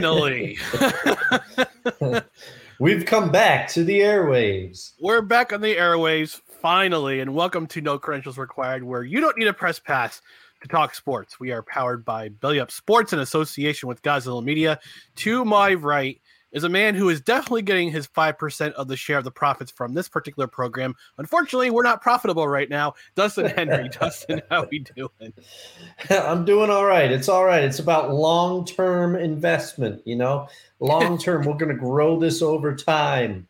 Finally. We've come back to the airwaves. We're back on the airwaves, finally, and welcome to No Credentials Required, where you don't need a press pass to talk sports. We are powered by Belly Up Sports in association with Godzilla Media. To my right is a man who is definitely getting his 5% of the share of the profits from this particular program. Unfortunately, we're not profitable right now. Dustin Henry. Dustin, how we doing? I'm doing all right. It's all right. It's about long term investment, you know, long term. we're going to grow this over time.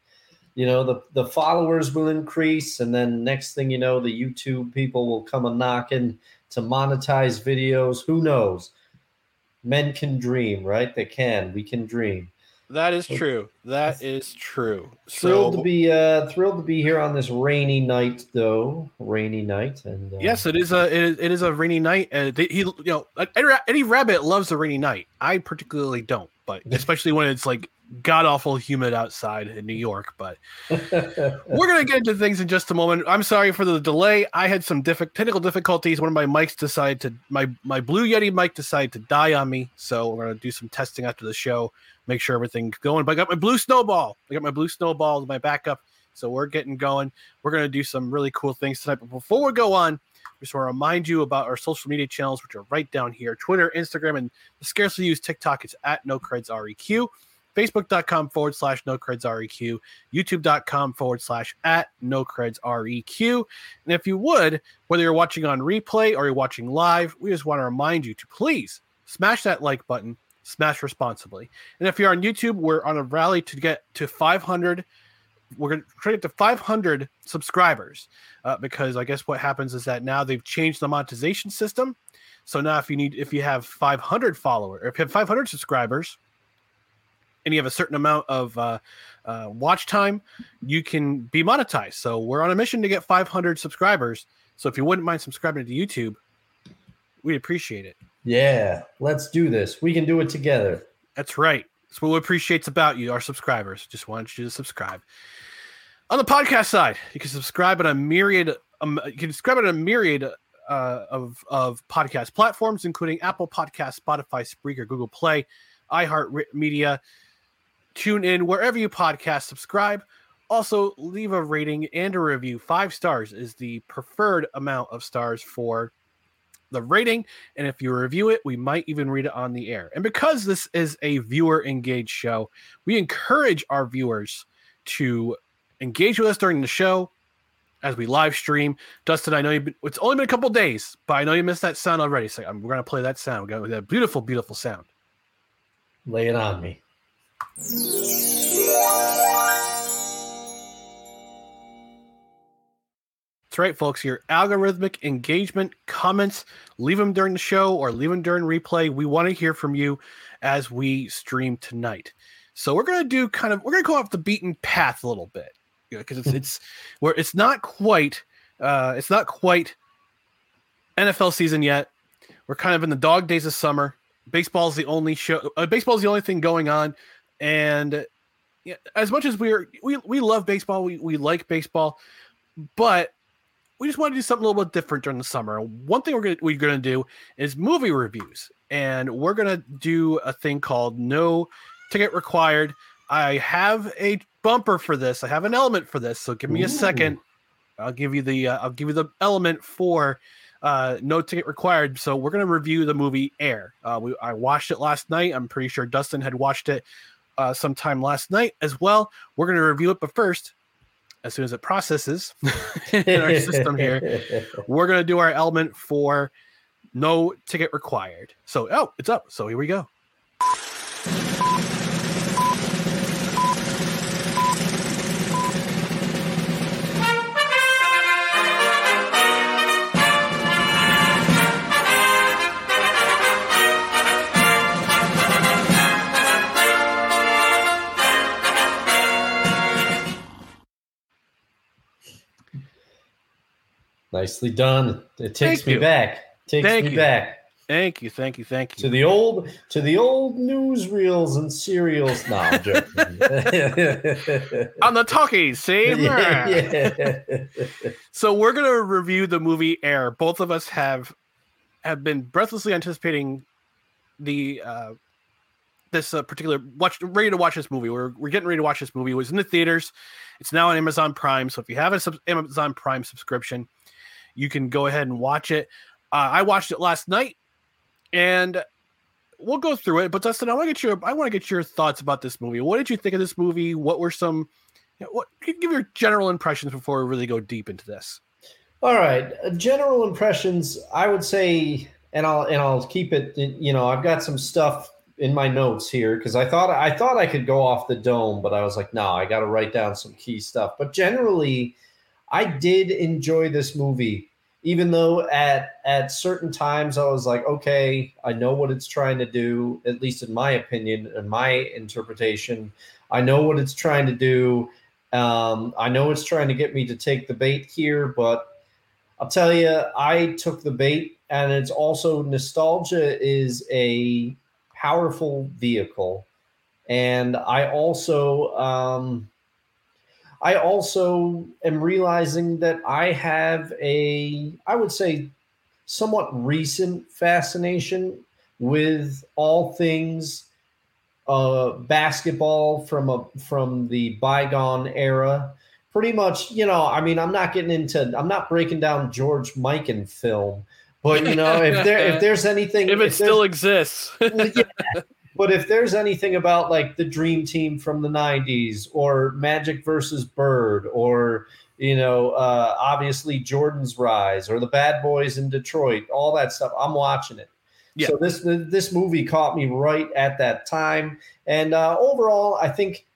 You know, the, the followers will increase. And then next thing you know, the YouTube people will come a knocking to monetize videos. Who knows? Men can dream, right? They can. We can dream. That is true. That is true. Thrilled So- to be uh thrilled to be here on this rainy night though. Rainy night and uh, Yes, it is a it is, it is a rainy night. Uh, he, you know, Eddie, Ra- Rabbit loves a rainy night. I particularly don't, but especially when it's like god awful humid outside in New York. But we're gonna get into things in just a moment. I'm sorry for the delay. I had some diffi- technical difficulties. One of my mics decided to my my Blue Yeti mic decided to die on me, so we're gonna do some testing after the show, make sure everything's going. But I got my blue snowball. I got my blue snowball my backup. So we're getting going. We're gonna do some really cool things tonight. But before we go on, I just want to remind you about our social media channels, which are right down here: Twitter, Instagram, and the scarcely used TikTok. It's at No Creds REQ. Facebook.com forward slash No Creds REQ. YouTube.com forward slash at No Creds REQ. And if you would, whether you're watching on replay or you're watching live, we just want to remind you to please smash that like button, smash responsibly. And if you're on YouTube, we're on a rally to get to 500 we're going to try to get to 500 subscribers uh, because I guess what happens is that now they've changed the monetization system. So now if you need if you have 500 followers, if you have 500 subscribers, and you have a certain amount of uh, uh, watch time, you can be monetized. So we're on a mission to get 500 subscribers. So if you wouldn't mind subscribing to YouTube, we'd appreciate it. Yeah, let's do this. We can do it together. That's right. That's what we appreciate about you, our subscribers. Just wanted you to subscribe. On the podcast side, you can subscribe at a myriad. Um, you can subscribe at a myriad uh, of of podcast platforms, including Apple Podcasts, Spotify, Spreaker, Google Play, iHeartMedia. Tune in wherever you podcast. Subscribe. Also, leave a rating and a review. Five stars is the preferred amount of stars for the rating. And if you review it, we might even read it on the air. And because this is a viewer engaged show, we encourage our viewers to engage with us during the show as we live stream. Dustin, I know been, it's only been a couple days, but I know you missed that sound already. So I'm, we're going to play that sound. We're that beautiful, beautiful sound. Lay it on me. That's right, folks. Your algorithmic engagement comments, leave them during the show or leave them during replay. We want to hear from you as we stream tonight. So we're gonna do kind of we're gonna go off the beaten path a little bit because it's it's where it's not quite uh, it's not quite NFL season yet. We're kind of in the dog days of summer. Baseball's the only show. Uh, baseball's the only thing going on, and as much as we're we we love baseball, we we like baseball, but we just want to do something a little bit different during the summer. One thing we're gonna we're gonna do is movie reviews, and we're gonna do a thing called No Ticket Required. I have a bumper for this. I have an element for this. So give me Ooh. a second. I'll give you the uh, I'll give you the element for uh, no ticket required. So we're gonna review the movie Air. Uh, we, I watched it last night. I'm pretty sure Dustin had watched it uh, sometime last night as well. We're gonna review it, but first, as soon as it processes in our system here, we're gonna do our element for no ticket required. So oh, it's up. So here we go. Nicely done. It takes thank me you. back. Takes thank me you. back. Thank you, thank you, thank you. To the old to the old newsreels and serials. No, I'm joking. On the talkies, see? Yeah, yeah. so we're gonna review the movie Air. Both of us have have been breathlessly anticipating the uh this uh, particular watch ready to watch this movie. We're we're getting ready to watch this movie. It was in the theaters. It's now on Amazon Prime. So if you have an sub- Amazon Prime subscription, you can go ahead and watch it. Uh, I watched it last night, and we'll go through it. But Dustin, I want to get your I want to get your thoughts about this movie. What did you think of this movie? What were some you know, what give your general impressions before we really go deep into this? All right, general impressions. I would say, and I'll and I'll keep it. You know, I've got some stuff in my notes here because I thought I thought I could go off the dome, but I was like, no, I got to write down some key stuff. But generally, I did enjoy this movie, even though at at certain times I was like, okay, I know what it's trying to do, at least in my opinion and my interpretation. I know what it's trying to do. Um, I know it's trying to get me to take the bait here, but I'll tell you, I took the bait, and it's also nostalgia is a powerful vehicle, and I also um, I also am realizing that I have a, I would say, somewhat recent fascination with all things uh, basketball from a from the bygone era. Pretty much, you know. I mean, I'm not getting into. I'm not breaking down George Mikan film, but you know, if there if there's anything, if it if still exists, yeah, but if there's anything about like the dream team from the 90s or Magic versus Bird or you know, uh, obviously Jordan's rise or the Bad Boys in Detroit, all that stuff, I'm watching it. Yeah. So this this movie caught me right at that time, and uh, overall, I think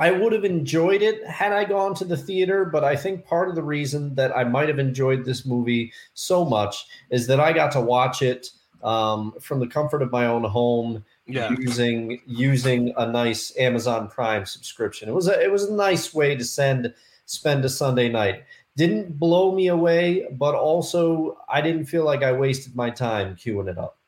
I would have enjoyed it had I gone to the theater. But I think part of the reason that I might have enjoyed this movie so much is that I got to watch it um, from the comfort of my own home yeah. using using a nice Amazon Prime subscription. It was a it was a nice way to send spend a Sunday night. Didn't blow me away, but also I didn't feel like I wasted my time queuing it up.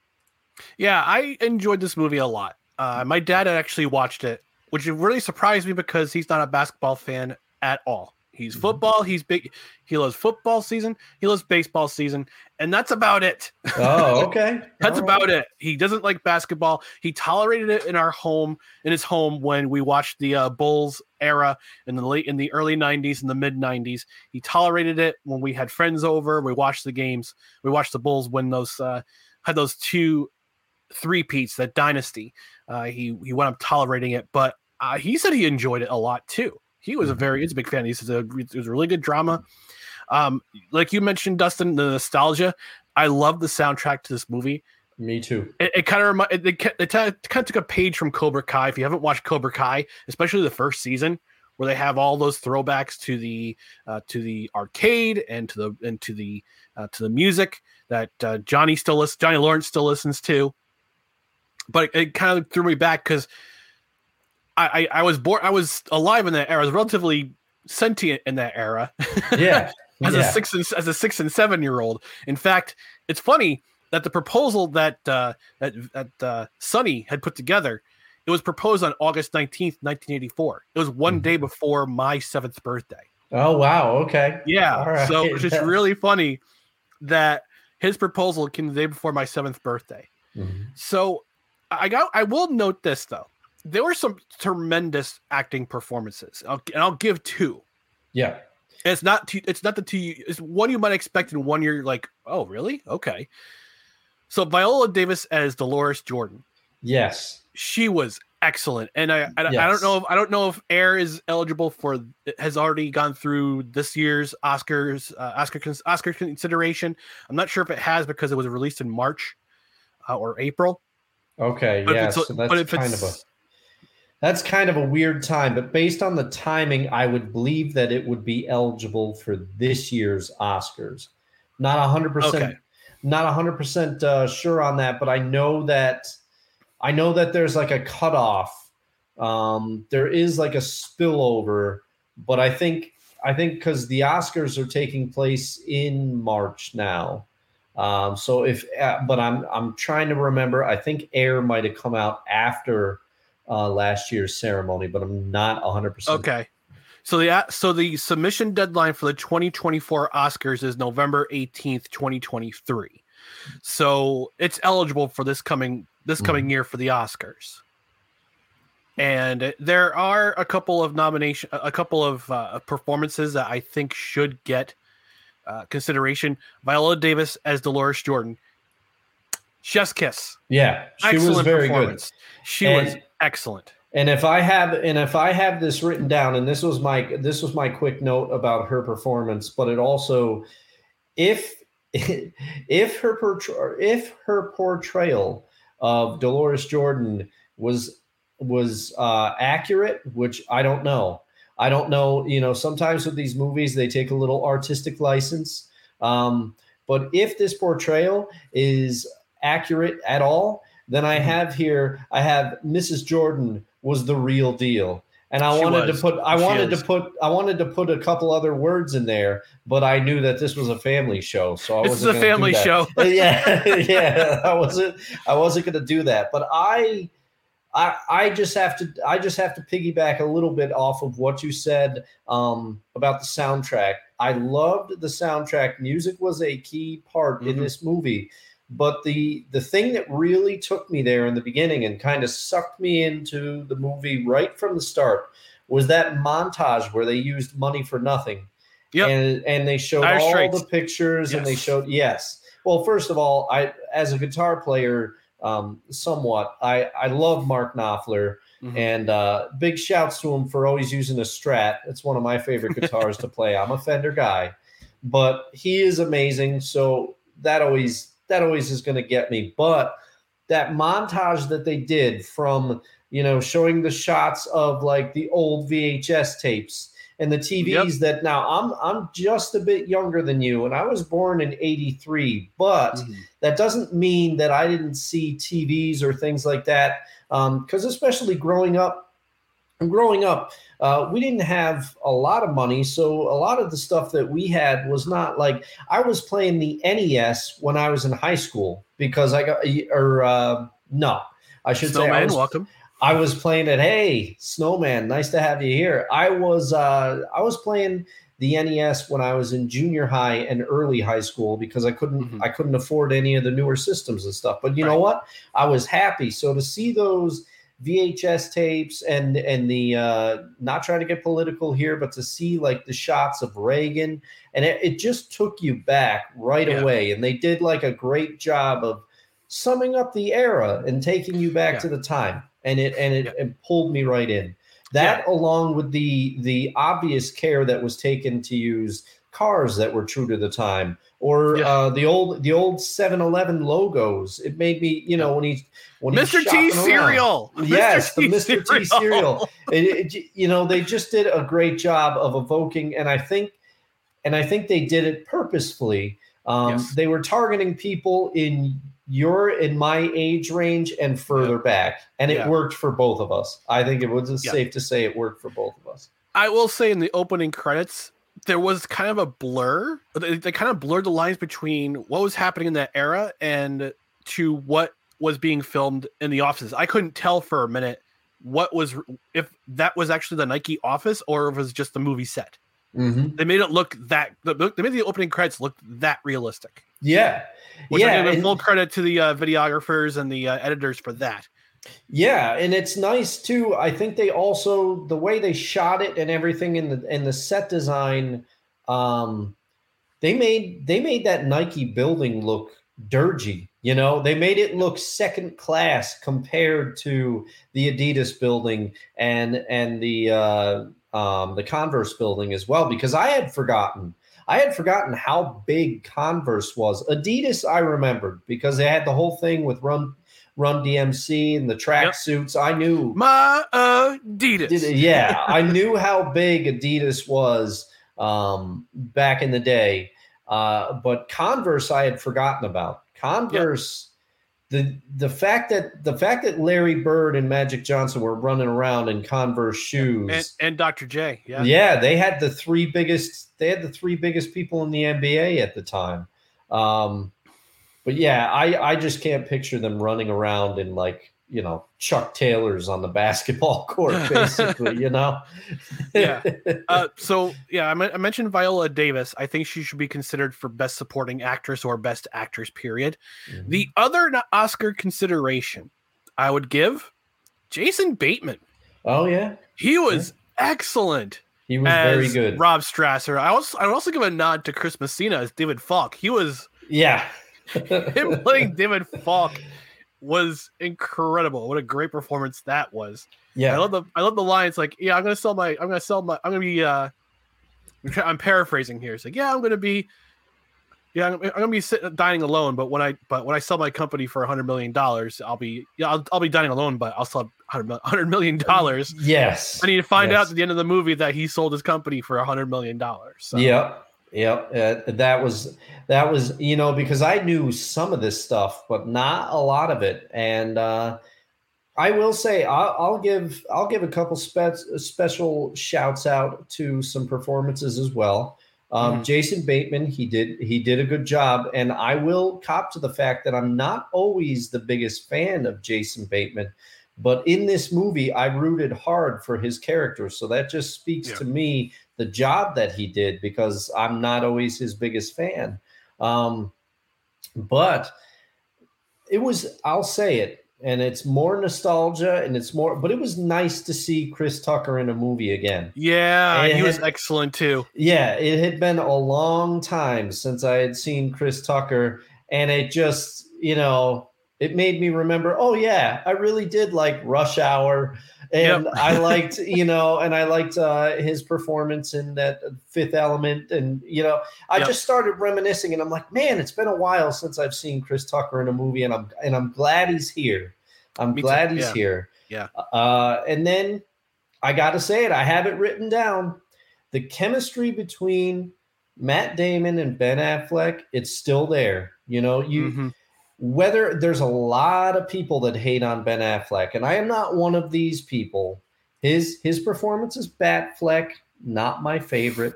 Yeah, I enjoyed this movie a lot. Uh, my dad actually watched it, which really surprised me because he's not a basketball fan at all. He's mm-hmm. football. He's big. He loves football season. He loves baseball season, and that's about it. Oh, okay. that's about it. He doesn't like basketball. He tolerated it in our home, in his home, when we watched the uh, Bulls era in the late in the early '90s and the mid '90s. He tolerated it when we had friends over. We watched the games. We watched the Bulls win those uh, had those two three peats that dynasty. Uh, he he went up tolerating it, but uh, he said he enjoyed it a lot too. He was a very he's a big fan. He says it was a really good drama. Um, like you mentioned, Dustin, the nostalgia. I love the soundtrack to this movie. Me too. It, it kind of remi- it, it, it kind of took a page from Cobra Kai. If you haven't watched Cobra Kai, especially the first season, where they have all those throwbacks to the uh, to the arcade and to the and to the uh, to the music that uh, Johnny still listens, Johnny Lawrence still listens to. But it, it kind of threw me back because I, I I was born. I was alive in that era. I was relatively sentient in that era. Yeah. as yeah. a six and as a six and seven year old. In fact, it's funny that the proposal that uh, that that uh, Sonny had put together, it was proposed on August nineteenth, nineteen eighty four. It was one Mhm. day before my seventh birthday. Oh wow. Okay. Yeah, All right. so it's just really funny that his proposal came the day before my seventh birthday. Mhm. So I got. I will note this though. There were some tremendous acting performances, I'll, and I'll give two. Yeah. And it's not two, it's not the two it's one you might expect and one you're like, oh really? Okay. So Viola Davis as Dolores Jordan, Yes. she was excellent. And I I, I don't know if I don't know if Air is eligible for has already gone through this year's Oscars uh, Oscar Oscar consideration. I'm not sure if it has because it was released in March uh, or April. Okay. But if yeah. it's- So that's but if kind of a it's- that's kind of a weird time, but based on the timing, I would believe that it would be eligible for this year's Oscars. Not hundred Okay. percent, not hundred percent uh, sure on that, but I know that I know that there's like a cutoff. Um, there is like a spillover, but I think I think because the Oscars are taking place in March now. Um, so if, uh, but I'm I'm trying to remember. I think Air might have come out after uh, last year's ceremony, but I'm not 100. percent Okay. So the so the submission deadline for the 2024 Oscars is November 18th, 2023. So it's eligible for this coming this coming year for the Oscars. And there are a couple of nomination a couple of uh, performances that I think should get uh, consideration. Viola Davis as Dolores Jordan. Chef's kiss. Yeah, she Excellent was very good. She was And- excellent. And if I have and if I have this written down, and this was my this was my quick note about her performance, but it also if if her if her portrayal of Dolores Jordan was was uh, accurate, which I don't know. I don't know. You know, sometimes with these movies they take a little artistic license. Um, but if this portrayal is accurate at all, then I have here I have Mrs. Jordan was the real deal. And I She wanted was. to put I She wanted is. to put I wanted to put a couple other words in there, but I knew that this was a family show, so I This is wasn't a gonna do family show. yeah, yeah. I wasn't I wasn't gonna do that. But I I I just have to I just have to piggyback a little bit off of what you said um about the soundtrack. I loved the soundtrack. Music was a key part in Mhm. this movie. But the the thing that really took me there in the beginning and kind of sucked me into the movie right from the start was that montage where they used money for nothing. Yep. And and they showed Dire all Straits. the pictures and they showed yes. Well, first of all, I as a guitar player, um, somewhat, I I love Mark Knopfler Mhm. and uh, big shouts to him for always using a Strat. It's one of my favorite guitars to play. I'm a Fender guy, but he is amazing. So that always that always is going to get me. But that montage that they did from you know showing the shots of like the old VHS tapes and the TVs that now I'm I'm just a bit younger than you and I was born in 83 but Mhm. that doesn't mean that I didn't see TVs or things like that Um, because especially growing up I'm growing up uh, we didn't have a lot of money so a lot of the stuff that we had was not like I was playing the NES when I was in high school because I got or uh, no I should say I was, welcome. I was playing it. Hey, Snowman, nice to have you here. I was uh, I was playing the NES when I was in junior high and early high school because I couldn't Mhm. I couldn't afford any of the newer systems and stuff. But you know what? I was happy. So to see those VHS tapes and and the uh, not trying to get political here, but to see like the shots of Reagan and it, it just took you back right Yeah. away. And they did like a great job of summing up the era and taking you back Yeah. to the time and it and it, Yeah. it pulled me right in that along with the the obvious care that was taken to use cars that were true to the time or Yeah. uh, the old the old 7-eleven logos it made me you know when he's when he's Mr. T around. cereal. Yes, the Mr. T cereal. It, it- you know, they just did a great job of evoking, and I think, and I think they did it purposefully. Um, Yes. They were targeting people in you're in my age range and further yeah. back, and it yeah. worked for both of us. I think it was yeah. safe to say it worked for both of us. I will say in the opening credits, there was kind of a blur. They, they kind of blurred the lines between what was happening in that era and to what was being filmed in the offices. I couldn't tell for a minute what was if that was actually the Nike office or if it was just the movie set. Mm-hmm. They made it look that they made the opening credits look that realistic. Yeah, which yeah, I give full credit to the uh, videographers and the uh, editors for that. Yeah, and it's nice too. I think they also the way they shot it and everything in the in the set design, um, they made they made that Nike building look dirgy. You know, they made it look second class compared to the Adidas building and and the uh, um, the Converse building as well. Because I had forgotten, I had forgotten how big Converse was. Adidas, I remembered because they had the whole thing with Run Run DMC and the track yep. suits. I knew my Adidas. Yeah, I knew how big Adidas was um, back in the day. Uh, but Converse, I had forgotten about. Converse, yep. the the fact that the fact that Larry Bird and Magic Johnson were running around in Converse shoes, and, and Dr. J, yeah, yeah, they had the three biggest. They had the three biggest people in the NBA at the time. Um, but yeah, I I just can't picture them running around in like you know Chuck Taylors on the basketball court, basically. you know. yeah. Uh, so yeah, I, I, mentioned Viola Davis. I think she should be considered for best supporting actress or best actress. Period. Mm-hmm. The other Oscar consideration I would give Jason Bateman. Oh yeah, he was yeah. excellent. He was very good. Rob Strasser. I also I would also give a nod to Chris Messina as David Falk. He was yeah. him playing David Falk was incredible. What a great performance that was. Yeah, I love the I love the lines like, yeah, I'm gonna sell my I'm gonna sell my I'm gonna be uh I'm paraphrasing here. It's like, yeah, I'm gonna be yeah, I'm, I'm gonna be sitting dining alone, but when I but when I sell my company for a hundred million dollars, I'll be yeah, I'll, I'll be dining alone, but I'll sell hundred million dollars. Yes, I need to find yes. out at the end of the movie that he sold his company for a hundred million dollars. So. Yep, Yep, uh, that was that was you know because I knew some of this stuff, but not a lot of it. And uh, I will say I'll, I'll, give I'll give a couple spe- special shouts out to some performances as well. Um, mm-hmm. Jason Bateman, he did he did a good job, and I will cop to the fact that I'm not always the biggest fan of Jason Bateman. But in this movie, I rooted hard for his character. So that just speaks yeah. to me the job that he did because I'm not always his biggest fan. Um, but it was, I'll say it, and it's more nostalgia and it's more, but it was nice to see Chris Tucker in a movie again. Yeah, he had, was excellent too. Yeah, it had been a long time since I had seen Chris Tucker, and it just, you know, it made me remember, oh, yeah, I really did like Rush Hour and yep. I liked, you know, and I liked uh, his performance in that Fifth Element, and you know, I yep. just started reminiscing, and I'm like, man, it's been a while since I've seen Chris Tucker in a movie, and I'm and I'm glad he's here. I'm Me glad too. he's yeah. here. Yeah. Uh, and then I got to say it, I have it written down. The chemistry between Matt Damon and Ben Affleck, it's still there. You know, you. Mm-hmm whether there's a lot of people that hate on Ben Affleck, and I am not one of these people. His his performance is Batfleck, not my favorite.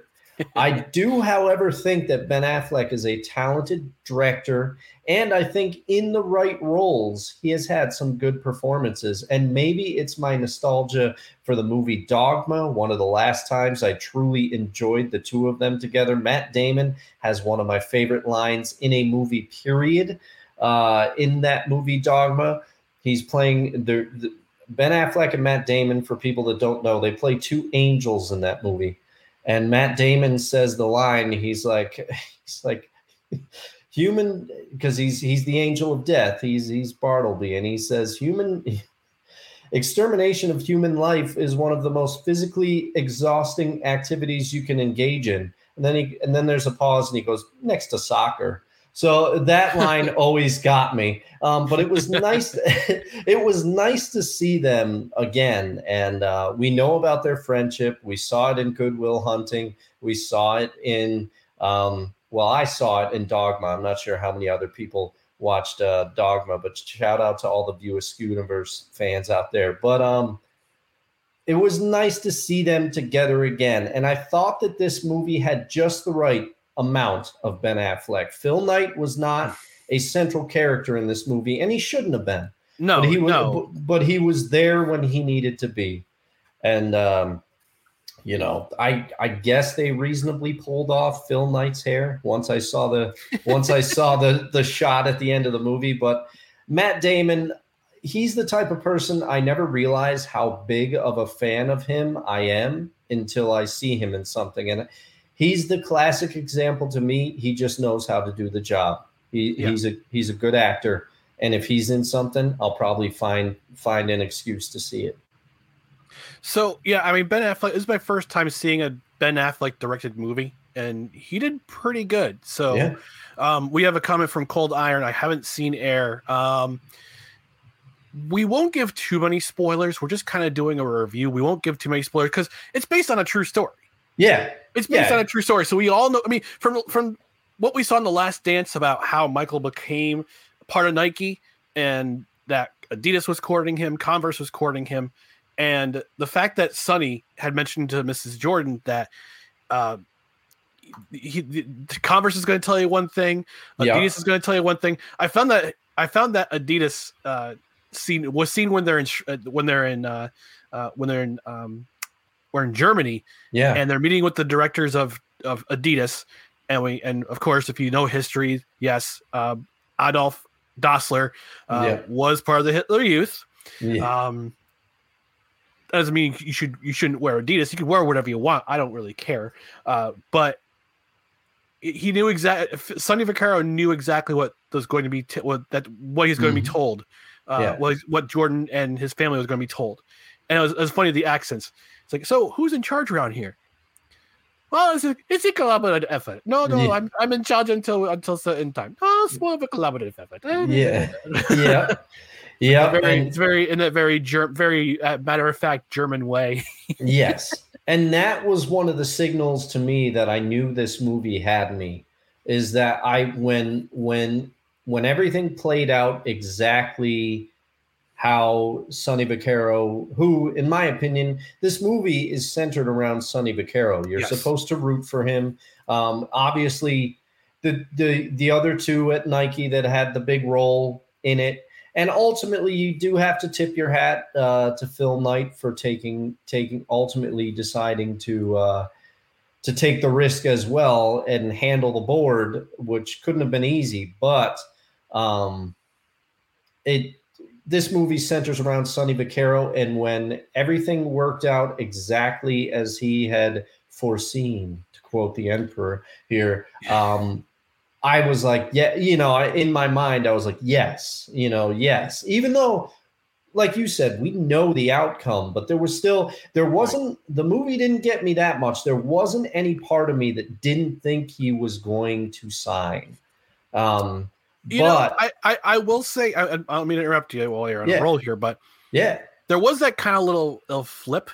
I do, however, think that Ben Affleck is a talented director, and I think in the right roles, he has had some good performances. And maybe it's my nostalgia for the movie Dogma, one of the last times I truly enjoyed the two of them together. Matt Damon has one of my favorite lines in a movie, period uh, in that movie Dogma. He's playing the, the, Ben Affleck and Matt Damon. For people that don't know, they play two angels in that movie. And Matt Damon says the line. He's like, he's like, human, because he's he's the angel of death. He's he's Bartleby, and he says human. Extermination of human life is one of the most physically exhausting activities you can engage in. And then he and then there's a pause and he goes next to soccer. So that line always got me. Um, but it was nice. it was nice to see them again, and uh, we know about their friendship. We saw it in Goodwill Hunting. We saw it in. Um, well, I saw it in Dogma. I'm not sure how many other people watched uh, Dogma. But shout out to all the View Askewniverse fans out there. But um, it was nice to see them together again, and I thought that this movie had just the right amount of Ben Affleck. Phil Knight was not a central character in this movie, and he shouldn't have been. No, but he was, no. but, but he was there when he needed to be, and um, you know, I I guess they reasonably pulled off Phil Knight's hair once I saw the once I saw the the shot at the end of the movie. But Matt Damon, he's the type of person I never realize how big of a fan of him I am until I see him in something, and he's the classic example to me. He just knows how to do the job. He, Yeah. He's a he's a good actor, and if he's in something, I'll probably find find an excuse to see it. So yeah, I mean Ben Affleck. This is my first time seeing a Ben Affleck directed movie, and he did pretty good. So Yeah. um, we have a comment from Cold Iron. I haven't seen Air. Um, we won't give too many spoilers. We're just kind of doing a review. We won't give too many spoilers because it's based on a true story. Yeah, It's based Yeah. on a true story. So we all know. I mean, from from what we saw in the Last Dance about how Michael became part of Nike and that Adidas was courting him, Converse was courting him, and the fact that Sonny had mentioned to Mrs. Jordan that uh, he, the, Converse is going to tell you one thing, Adidas Yeah. is going to tell you one thing. I found that I found that Adidas uh, scene was seen when they're in uh, when they're in uh, uh, when they're in um, we're in Germany yeah, and they're meeting with the directors of of Adidas, and we and of course, if you know history, yes, uh, Adolf Dassler uh, Yeah. was part of the Hitler Youth. yeah. Um, doesn't mean you should you shouldn't wear Adidas. You can wear whatever you want. I don't really care. Uh, but he knew exactly. Sonny Vaccaro knew exactly what was going to be t- what that what he's going to be told. Uh, Yeah. what what Jordan and his family was going to be told, and it was, it was funny the accents. It's like, so who's in charge around here? Well, it's a, it's a collaborative effort. No, no, Yeah. I'm I'm in charge until until certain time. Oh, it's more of a collaborative effort. yeah, yeah, yeah. very, and- it's very in a very ger- very uh, matter of fact German way. yes, and that was one of the signals to me that I knew this movie had me. Is that I when when when everything played out exactly how Sonny Vaccaro, who, in my opinion, this movie is centered around Sonny Vaccaro. You're Yes. supposed to root for him. Um, obviously, the the the other two at Nike that had the big role in it, and ultimately, you do have to tip your hat uh, to Phil Knight for taking taking ultimately deciding to. Uh, to take the risk as well and handle the board, which couldn't have been easy. But um, it this movie centers around Sonny Vaccaro, and when everything worked out exactly as he had foreseen, to quote the Emperor here, um, I was like, yeah, you know, in my mind, I was like, yes, you know, yes, even though. Like you said, we know the outcome, but there was still there wasn't the movie didn't get me that much. There wasn't any part of me that didn't think he was going to sign. Um, You but know, I, I I will say I, I don't mean to interrupt you while you're on Yeah. a roll here, but yeah, there was that kind of little, little flip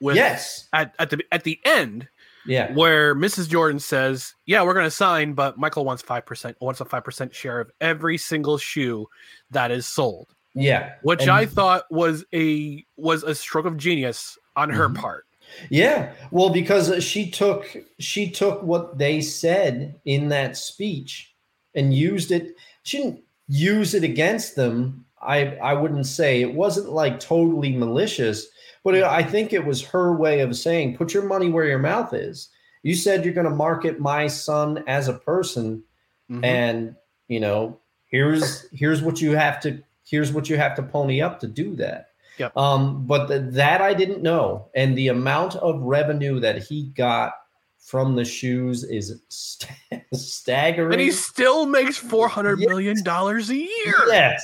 with yes, at, at the at the end yeah, where Mrs. Jordan says, "Yeah, we're going to sign, but Michael wants five percent wants a five percent share of every single shoe that is sold." yeah. which And- I thought was a was a stroke of genius on her Mhm. part. Yeah, well, because she took she took what they said in that speech and used it. She didn't use it against them. I I wouldn't say it wasn't like totally malicious, but it, I think it was her way of saying, "Put your money where your mouth is." You said you're going to market my son as a person, Mhm. and you know here's here's what you have to here's what you have to pony up to do that Yep. um but the, that i didn't know and the amount of revenue that he got from the shoes is st- staggering and he still makes four hundred Yes. million dollars a year. yes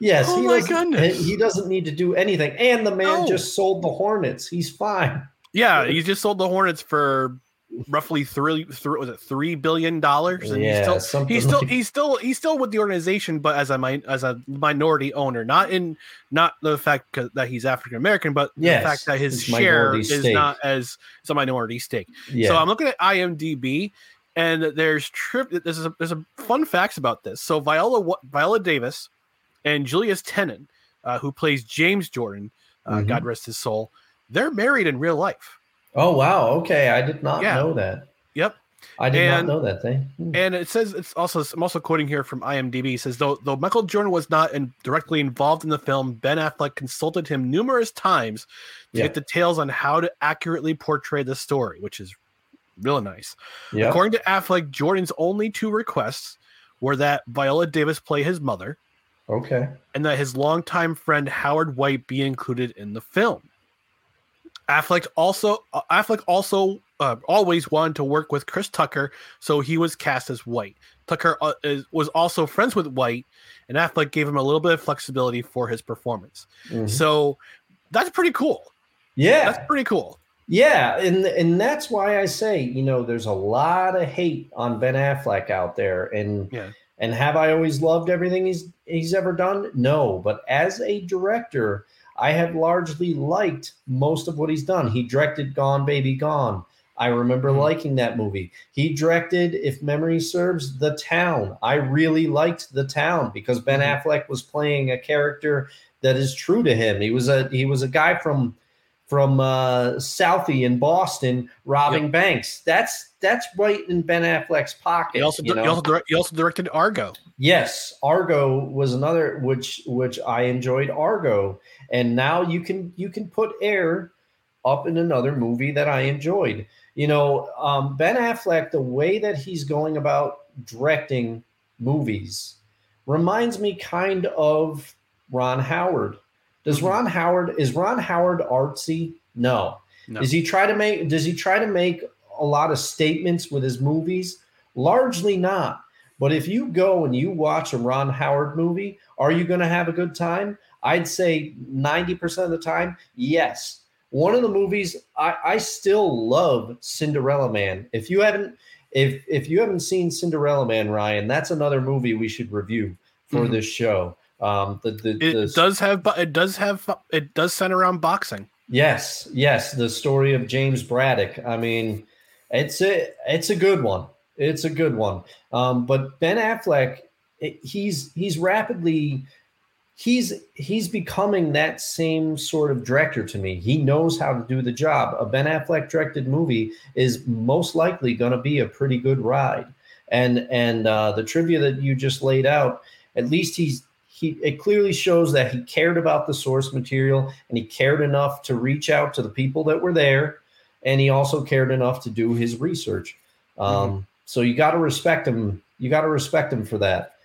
yes Oh he my goodness. he doesn't need to do anything and the man No. just sold the hornets he's fine Yeah, he just sold the Hornets for roughly three, three was it three billion dollars? And yeah he's still he's still like- he's still he's still with the organization, but as a as a minority owner, not in not the fact that he's African American, but Yes, the fact that his share is stake. not as it's a minority stake. yeah So I'm looking at IMDb, and there's trip. There's a, there's a fun facts about this. So Viola Viola Davis and Julius Tennon, uh, who plays James Jordan, uh, Mhm. God rest his soul, they're married in real life. Oh wow. Okay, I did not Yeah. know that. Yep. I did And- not know that thing. Hmm. And it says it's also I'm also quoting here from IMDb. It says though though Michael Jordan was not in, directly involved in the film, Ben Affleck consulted him numerous times to Yeah. get details on how to accurately portray the story, which is really nice. Yeah. According to Affleck, Jordan's only two requests were that Viola Davis play his mother Okay. and that his longtime friend Howard White be included in the film. Affleck also uh, Affleck also uh, always wanted to work with Chris Tucker, so he was cast as White. Tucker uh, is, was also friends with White, and Affleck gave him a little bit of flexibility for his performance. Mhm. So that's pretty cool. Yeah. That's pretty cool. Yeah, and and that's why I say, you know, there's a lot of hate on Ben Affleck out there, and Yeah. and have I always loved everything he's he's ever done? No, but as a director, I have largely liked most of what he's done. He directed Gone Baby Gone. I remember Mhm. liking that movie. He directed, if memory serves, The Town. I really liked The Town because Ben Mhm. Affleck was playing a character that is true to him. He was a he was a guy from from uh, Southie in Boston robbing banks. That's that's right in Ben Affleck's pocket. He also you di- he also, direct, he also directed Argo. Yes, Argo was another which which I enjoyed Argo, and now you can you can put Air up in another movie that I enjoyed. You know, um, Ben Affleck, the way that he's going about directing movies reminds me kind of Ron Howard. Does Mhm. Ron Howard is Ron Howard artsy? No. No. Does he try to make does he try to make a lot of statements with his movies? Largely not. But if you go and you watch a Ron Howard movie, are you going to have a good time? I'd say 90% of the time, yes. One of the movies I, I still love Cinderella Man. If you haven't if if you haven't seen Cinderella Man, Ryan, that's another movie we should review for Mhm. this show. Um the the, It the does have it does have it does center around boxing. Yes, yes, the story of James Braddock. I mean, it's a it's a good one. It's a good one. Um, but Ben Affleck, it- he's he's rapidly he's he's becoming that same sort of director to me. He knows how to do the job. A Ben Affleck directed movie is most likely going to be a pretty good ride. And and uh, the trivia that you just laid out, at least he's he it clearly shows that he cared about the source material and he cared enough to reach out to the people that were there. And he also cared enough to do his research. Um, so you got to respect him. You got to respect him for that.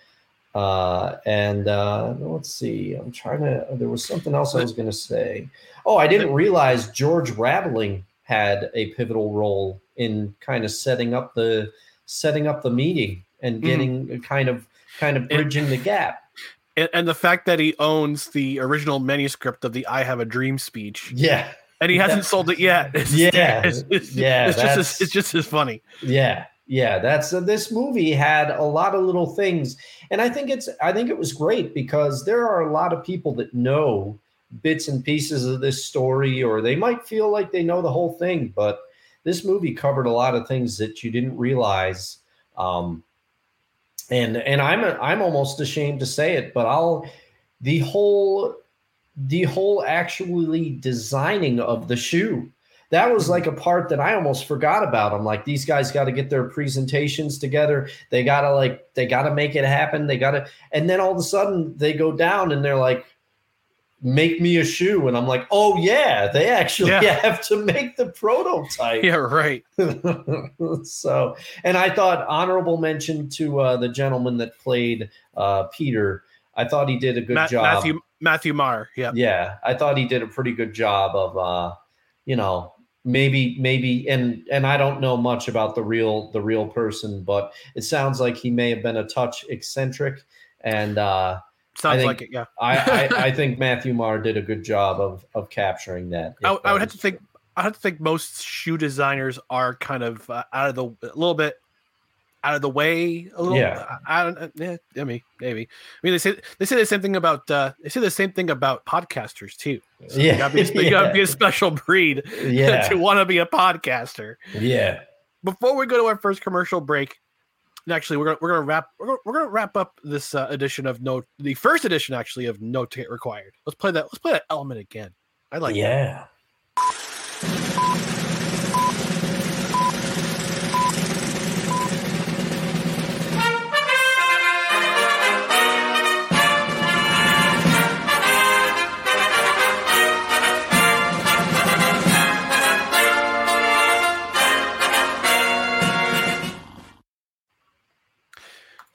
Uh, and uh, let's see. I'm trying to there was something else i was going to say. Oh i didn't realize george raveling had a pivotal role in kind of setting up the setting up the meeting and Mhm. getting kind of kind of And- bridging the gap And, and the fact that he owns the original manuscript of the "I Have a Dream" speech, yeah and he hasn't sold it yet. It's, Yeah, it's, it's, yeah, it's just as, it's just as funny. Yeah, yeah, that's uh, this movie had a lot of little things, and I think it's I think it was great because there are a lot of people that know bits and pieces of this story, or they might feel like they know the whole thing, but this movie covered a lot of things that you didn't realize. Um, and and I'm a, I'm almost ashamed to say it, but I'll the whole the whole actually designing of the shoe that was like a part that I almost forgot about. I'm like, these guys got to get their presentations together. They got to like, they got to make it happen. They got to, and then all of a sudden they go down and they're like, make me a shoe. And I'm like, oh yeah, they actually Yeah. have to make the prototype. Yeah, right. so, and I thought honorable mention to uh, the gentleman that played uh, Peter. I thought he did a good Ma- job. Matthew Matthew Maher. Yeah, Yeah, I thought he did a pretty good job of, uh, you know, maybe maybe and and I don't know much about the real the real person, but it sounds like he may have been a touch eccentric, and uh, sounds think- like it. Yeah, I, I I think Matthew Maher did a good job of of capturing that. I, I would have to is think. I have to think most shoe designers are kind of uh, out of the a little bit out of the way a little. Yeah. I, I don't. uh, Yeah, I mean, maybe. I mean, they say they say the same thing about uh, they say the same thing about podcasters too. So Yeah, you gotta be a, you gotta yeah. be a special breed Yeah, to want to be a podcaster. yeah, before we go to our first commercial break, actually we're gonna we're gonna wrap we're gonna, we're gonna wrap up this uh, edition of no the first edition actually of no ticket required. Let's play that. Let's play that element again. I like. yeah.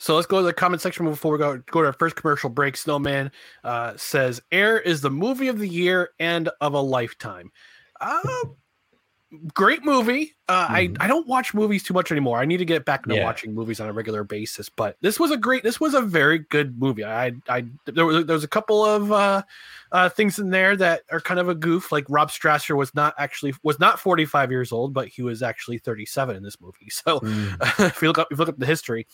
So let's go to the comment section before we go go to our first commercial break. Snowman uh, says, "Air is the movie of the year and of a lifetime." Uh, great movie. Uh, Mhm. I I don't watch movies too much anymore. I need to get back into Yeah. watching movies on a regular basis. But this was a great. This was a very good movie. I I there was there was a couple of uh, uh, things in there that are kind of a goof. Like Rob Strasser was not actually was not 45 years old, but he was actually 37 in this movie. So Mm. if you look up if you look up the history.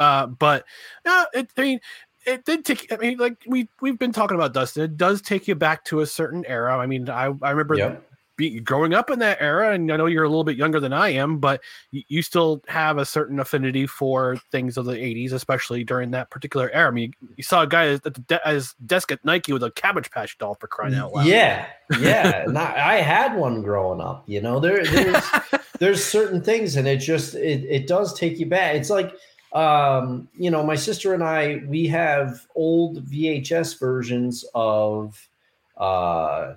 Uh, but uh, it, I mean, it did take. I mean, like we we've been talking about Dustin. It does take you back to a certain era. I mean, I I remember Yep. be, growing up in that era, and I know you're a little bit younger than I am, but you, you still have a certain affinity for things of the '80s, especially during that particular era. I mean, you, you saw a guy at, the de- at his desk at Nike with a Cabbage Patch doll for crying out loud. Yeah, yeah. I, I had one growing up. You know, there there's there's certain things, and it just it it does take you back. It's like um, you know, my sister and I we have old VHS versions of uh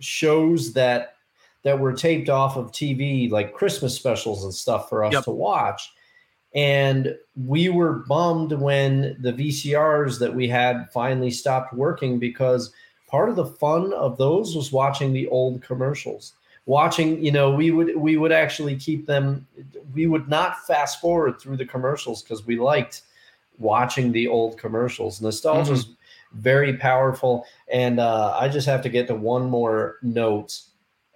shows that that were taped off of TV, like Christmas specials and stuff for us Yep. to watch. And we were bummed when the VCRs that we had finally stopped working because part of the fun of those was watching the old commercials. Watching, you know, we would we would actually keep them. We would not fast forward through the commercials because we liked watching the old commercials. Nostalgia is very powerful, and uh, I just have to get to one more note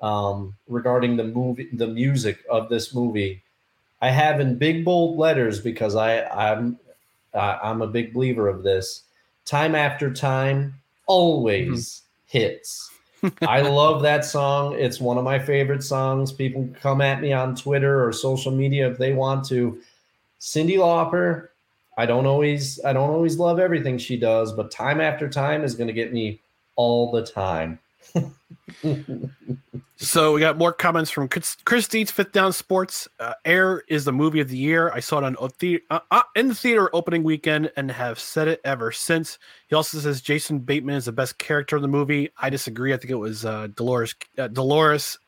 um, regarding the movie, the music of this movie. I have in big bold letters because I I'm I, I'm a big believer of this. Time after time, always hits. I love that song. It's one of my favorite songs. People come at me on Twitter or social media if they want to. Cyndi Lauper, I don't always I don't always love everything she does, but time after time is going to get me all the time. So we got more comments from Chris, Dietz, Fifth Down Sports. Uh, Air is the movie of the year. I saw it on uh, uh, in the theater opening weekend and have said it ever since. He also says Jason Bateman is the best character in the movie. I disagree. I think it was uh, Deloris uh, Deloris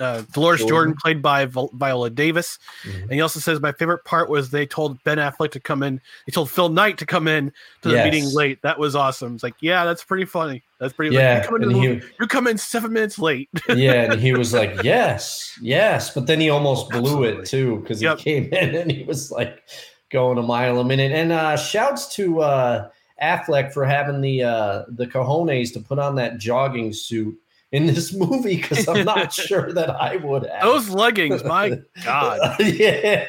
uh, Deloris Jordan. Played by Vol- Viola Davis. Mhm. And he also says my favorite part was they told Ben Affleck to come in. They told Phil Knight to come in to the Yes. meeting late. That was awesome. It's like, yeah, that's pretty funny. That's pretty. Yeah, like, you come into and the he- you come in seven minutes late. yeah, and he was like, "Yes, yes," but then he almost blew Absolutely. it too because Yep. he came in and he was like going a mile a minute. And uh, shouts to uh, Affleck for having the uh, the cojones to put on that jogging suit in this movie because I'm not sure that I would have Those leggings, my God, yeah,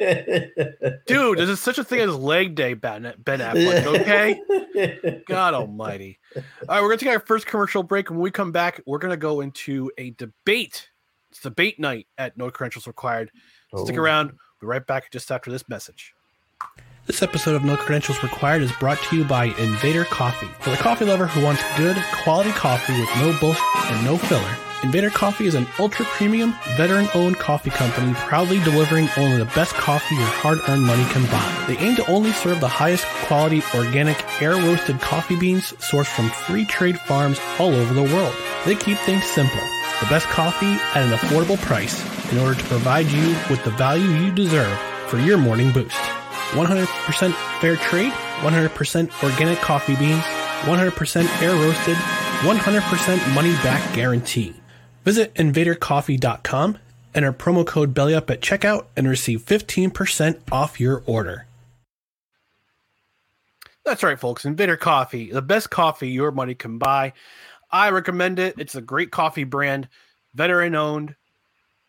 dude, there's such a thing as leg day, Ben Ben Affleck. Okay, God Almighty. All right, we're gonna take our first commercial break. When we come back, we're gonna go into a debate. It's debate night at No Credentials Required. Stick Oh. around. We'll be right back just after this message. This episode of No Credentials Required is brought to you by Invader Coffee. For the coffee lover who wants good, quality coffee with no bullshit and no filler, Invader Coffee is an ultra premium, veteran owned coffee company proudly delivering only the best coffee your hard earned money can buy. They aim to only serve the highest quality, organic, air roasted coffee beans sourced from free trade farms all over the world. They keep things simple the best coffee at an affordable price in order to provide you with the value you deserve for your morning boost. 100% fair trade, 100% organic coffee beans, 100% air roasted, 100% money back guarantee. Visit invadercoffee.com, enter promo code BELLYUP at checkout, and receive 15% off your order. That's right, folks. Invader Coffee, the best coffee your money can buy. I recommend it. It's a great coffee brand, veteran owned.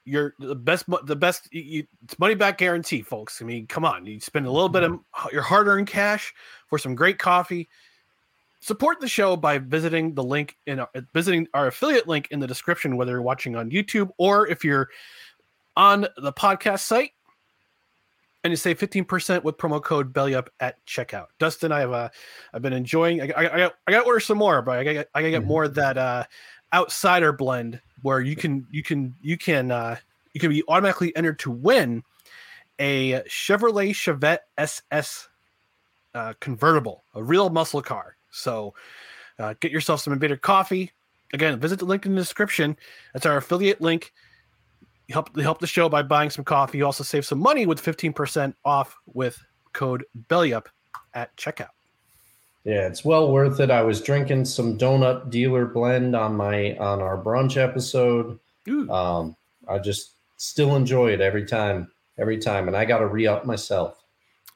You're the best, the best. You, it's money back guarantee, folks. I mean, come on. You spend a little bit of your hard earned cash for some great coffee. Support the show by visiting the link in our, visiting our affiliate link in the description, whether you're watching on YouTube or if you're on the podcast site. And you save 15% with promo code BELLYUP at checkout. Dustin, I have uh, I've been enjoying I, I, I, got, I got to order some more, but I got I got to get more of that uh, outsider blend where you can you can you can uh, you can be automatically entered to win a Chevrolet Chevette SS uh, convertible, a real muscle car. So uh, get yourself some Invader coffee. Again, visit the link in the description. That's our affiliate link. You help help the show by buying some coffee. You also save some money with 15% off with code BELLYUP at checkout. Yeah, it's well worth it. I was drinking some donut dealer blend on my on our brunch episode. Ooh. Um, I just still enjoy it every time, every time, and I got to re up myself.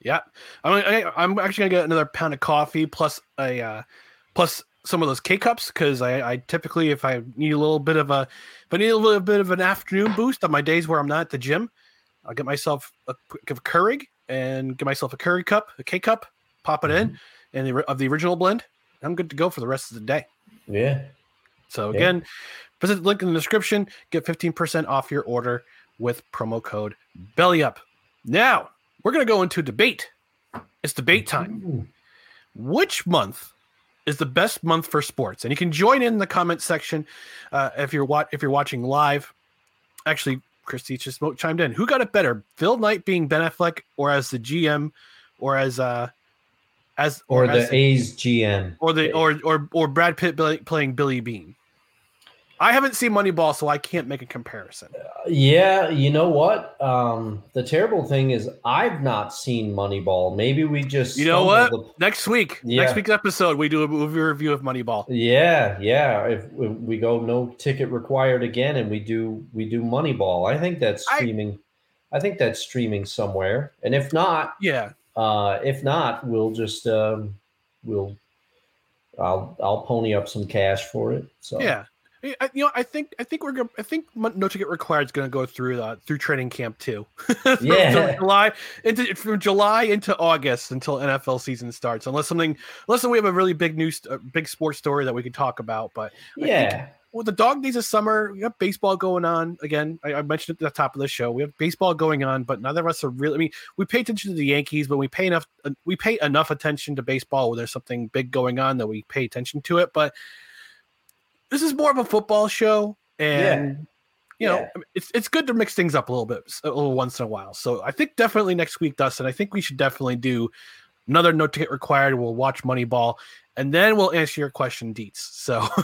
Yeah, I'm I, I'm actually gonna get another pound of coffee plus a uh, plus some of those K cups because I, I typically if I need a little bit of a if I need a little bit of an afternoon boost on my days where I'm not at the gym, I'll get myself a, a Keurig and get myself a Keurig cup, a K cup, pop it in, and the, of the original blend. I'm good to go for the rest of the day. Yeah, So Yeah. again, visit the link in the description. Get 15% off your order with promo code BELLYUP. Now we're gonna go into debate. It's debate time. Which month is the best month for sports? And you can join in the comment section uh, if you're wa- if you're watching live. Actually, Christy just chimed in. Who got it better, Phil Knight being Ben Affleck, or as the GM, or as uh, as or as the A's GM, or the or or or Brad Pitt playing Billy Beane. I haven't seen Moneyball, so I can't make a comparison. Yeah, you know what? Um, the terrible thing is I've not seen Moneyball. Maybe we just You know what? up- Next week, Yeah. next week's episode, we do a movie review of Moneyball. Yeah, yeah. If we we go no ticket required again, and we do we do Moneyball, I think that's I- streaming. I, think that's streaming somewhere. And if not, Yeah, uh, if not, we'll just um, we'll I'll I'll pony up some cash for it. So yeah. I- you know, I think I think we're gonna I think no ticket required is going to go through uh, through training camp too. From Yeah. July into from July into August until NFL season starts, unless something unless we have a really big news, uh, big sports story that we could talk about. But I yeah. With the dog days of summer, we have baseball going on. Again, I, I mentioned it at the top of the show. We have baseball going on, but neither of us are really. I mean, we pay attention to the Yankees, but we pay enough. uh, We pay enough attention to baseball when there's something big going on that we pay attention to it. But this is more of a football show, and you know, Yeah. I mean, it's it's good to mix things up a little bit, a little once in a while. So I think definitely next week, Dustin. I think we should definitely do another no ticket required. We'll watch Moneyball, and then we'll answer your question, Deets. So.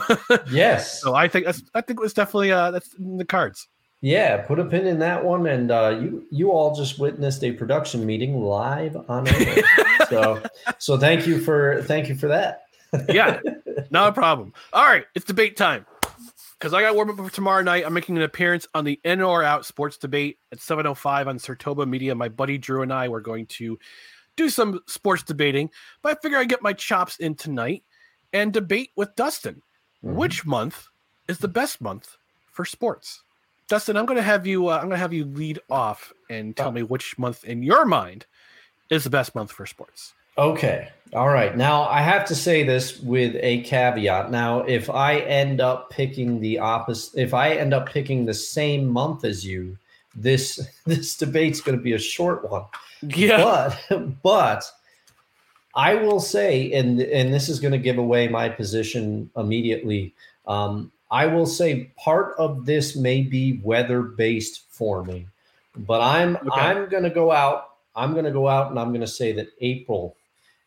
Yes. So I think that's I think it was definitely uh that's in the cards. Yeah, put a pin in that one, and uh, you you all just witnessed a production meeting live on air. so so thank you for thank you for that. Yeah, not a problem. All right, it's debate time. Because I got warm up for tomorrow night. I'm making an appearance on the In or Out Sports Debate at 7:05 on Sertoba Media. My buddy Drew and I were going to do some sports debating, but I figure I get my chops in tonight and debate with Dustin. Mhm. Which month is the best month for sports? Dustin, I'm going to have you. Uh, I'm going to have you lead off and tell me which month in your mind is the best month for sports. Okay. All right. Now I have to say this with a caveat. Now, if I end up picking the opposite, if I end up picking the same month as you, this this debate's going to be a short one. Yeah. But but I will say, and and this is going to give away my position immediately. Um, I will say part of this may be weather based for me, but I'm Okay. I'm going to go out. I'm going to go out and I'm going to say that April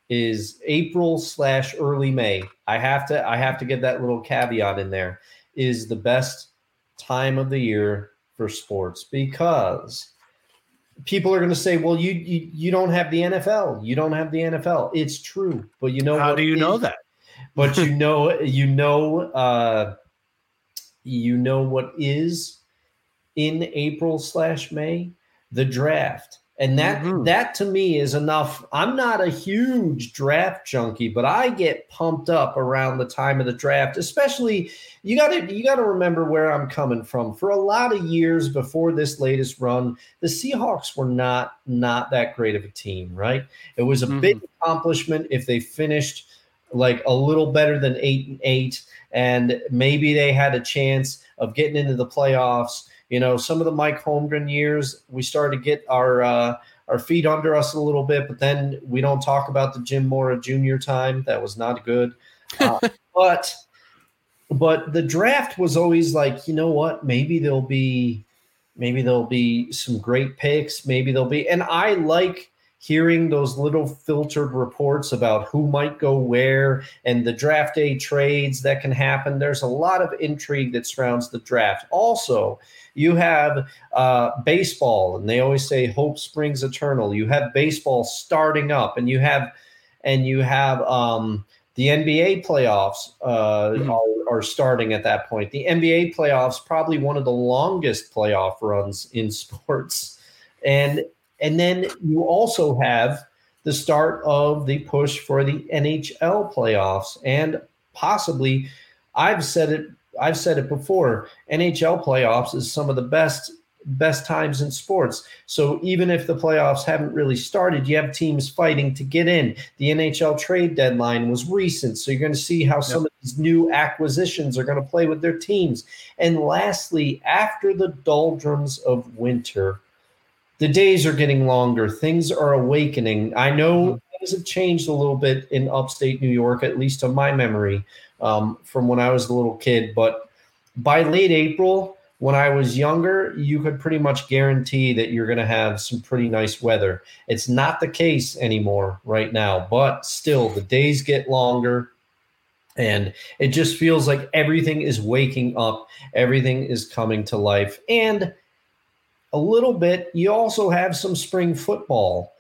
is April slash early May. I have to I have to get that little caveat in there. Is the best time of the year for sports because people are going to say, "Well, you, you you don't have the NFL. You don't have the NFL." It's true, but you know How do you know is- that? But you know, you know, uh, you know what is in April slash May the draft. And that Mhm. that to me is enough. I'm not a huge draft junkie, but I get pumped up around the time of the draft. Especially, you got to you got to remember where I'm coming from. For a lot of years before this latest run, the Seahawks were not not that great of a team, right? It was a big accomplishment if they finished like a little better than eight and eight, and maybe they had a chance of getting into the playoffs You know, some of the Mike Holmgren years, we started to get our uh, our feet under us a little bit, but then we don't talk about the Jim Mora Jr. time. That was not good. Uh, but but the draft was always like, you know what? Maybe there'll be maybe there'll be some great picks. Maybe there'll be, and I like hearing those little filtered reports about who might go where and the draft day trades that can happen. There's a lot of intrigue that surrounds the draft. Also, you have uh, baseball, and they always say hope springs eternal. You have baseball starting up, and you have and you have um, the NBA playoffs uh, mm-hmm. are, are, starting at that point. The NBA playoffs probably one of the longest playoff runs in sports, and and then you also have the start of the push for the NHL playoffs and possibly I've said it I've said it before NHL playoffs is some of the best best times in sports. So even if the playoffs haven't really started, you have teams fighting to get in. The NHL trade deadline was recent, so you're going to see how yep. some of these new acquisitions are going to play with their teams. And lastly, after the doldrums of winter, the days are getting longer. Things are awakening. I know mm-hmm. things have changed a little bit in upstate New York, at least to my memory, um, from when I was a little kid. But by late April, when I was younger, you could pretty much guarantee that you're going to have some pretty nice weather. It's not the case anymore right now, but still, the days get longer. And it just feels like everything is waking up, everything is coming to life. And a little bit. You also have some spring football.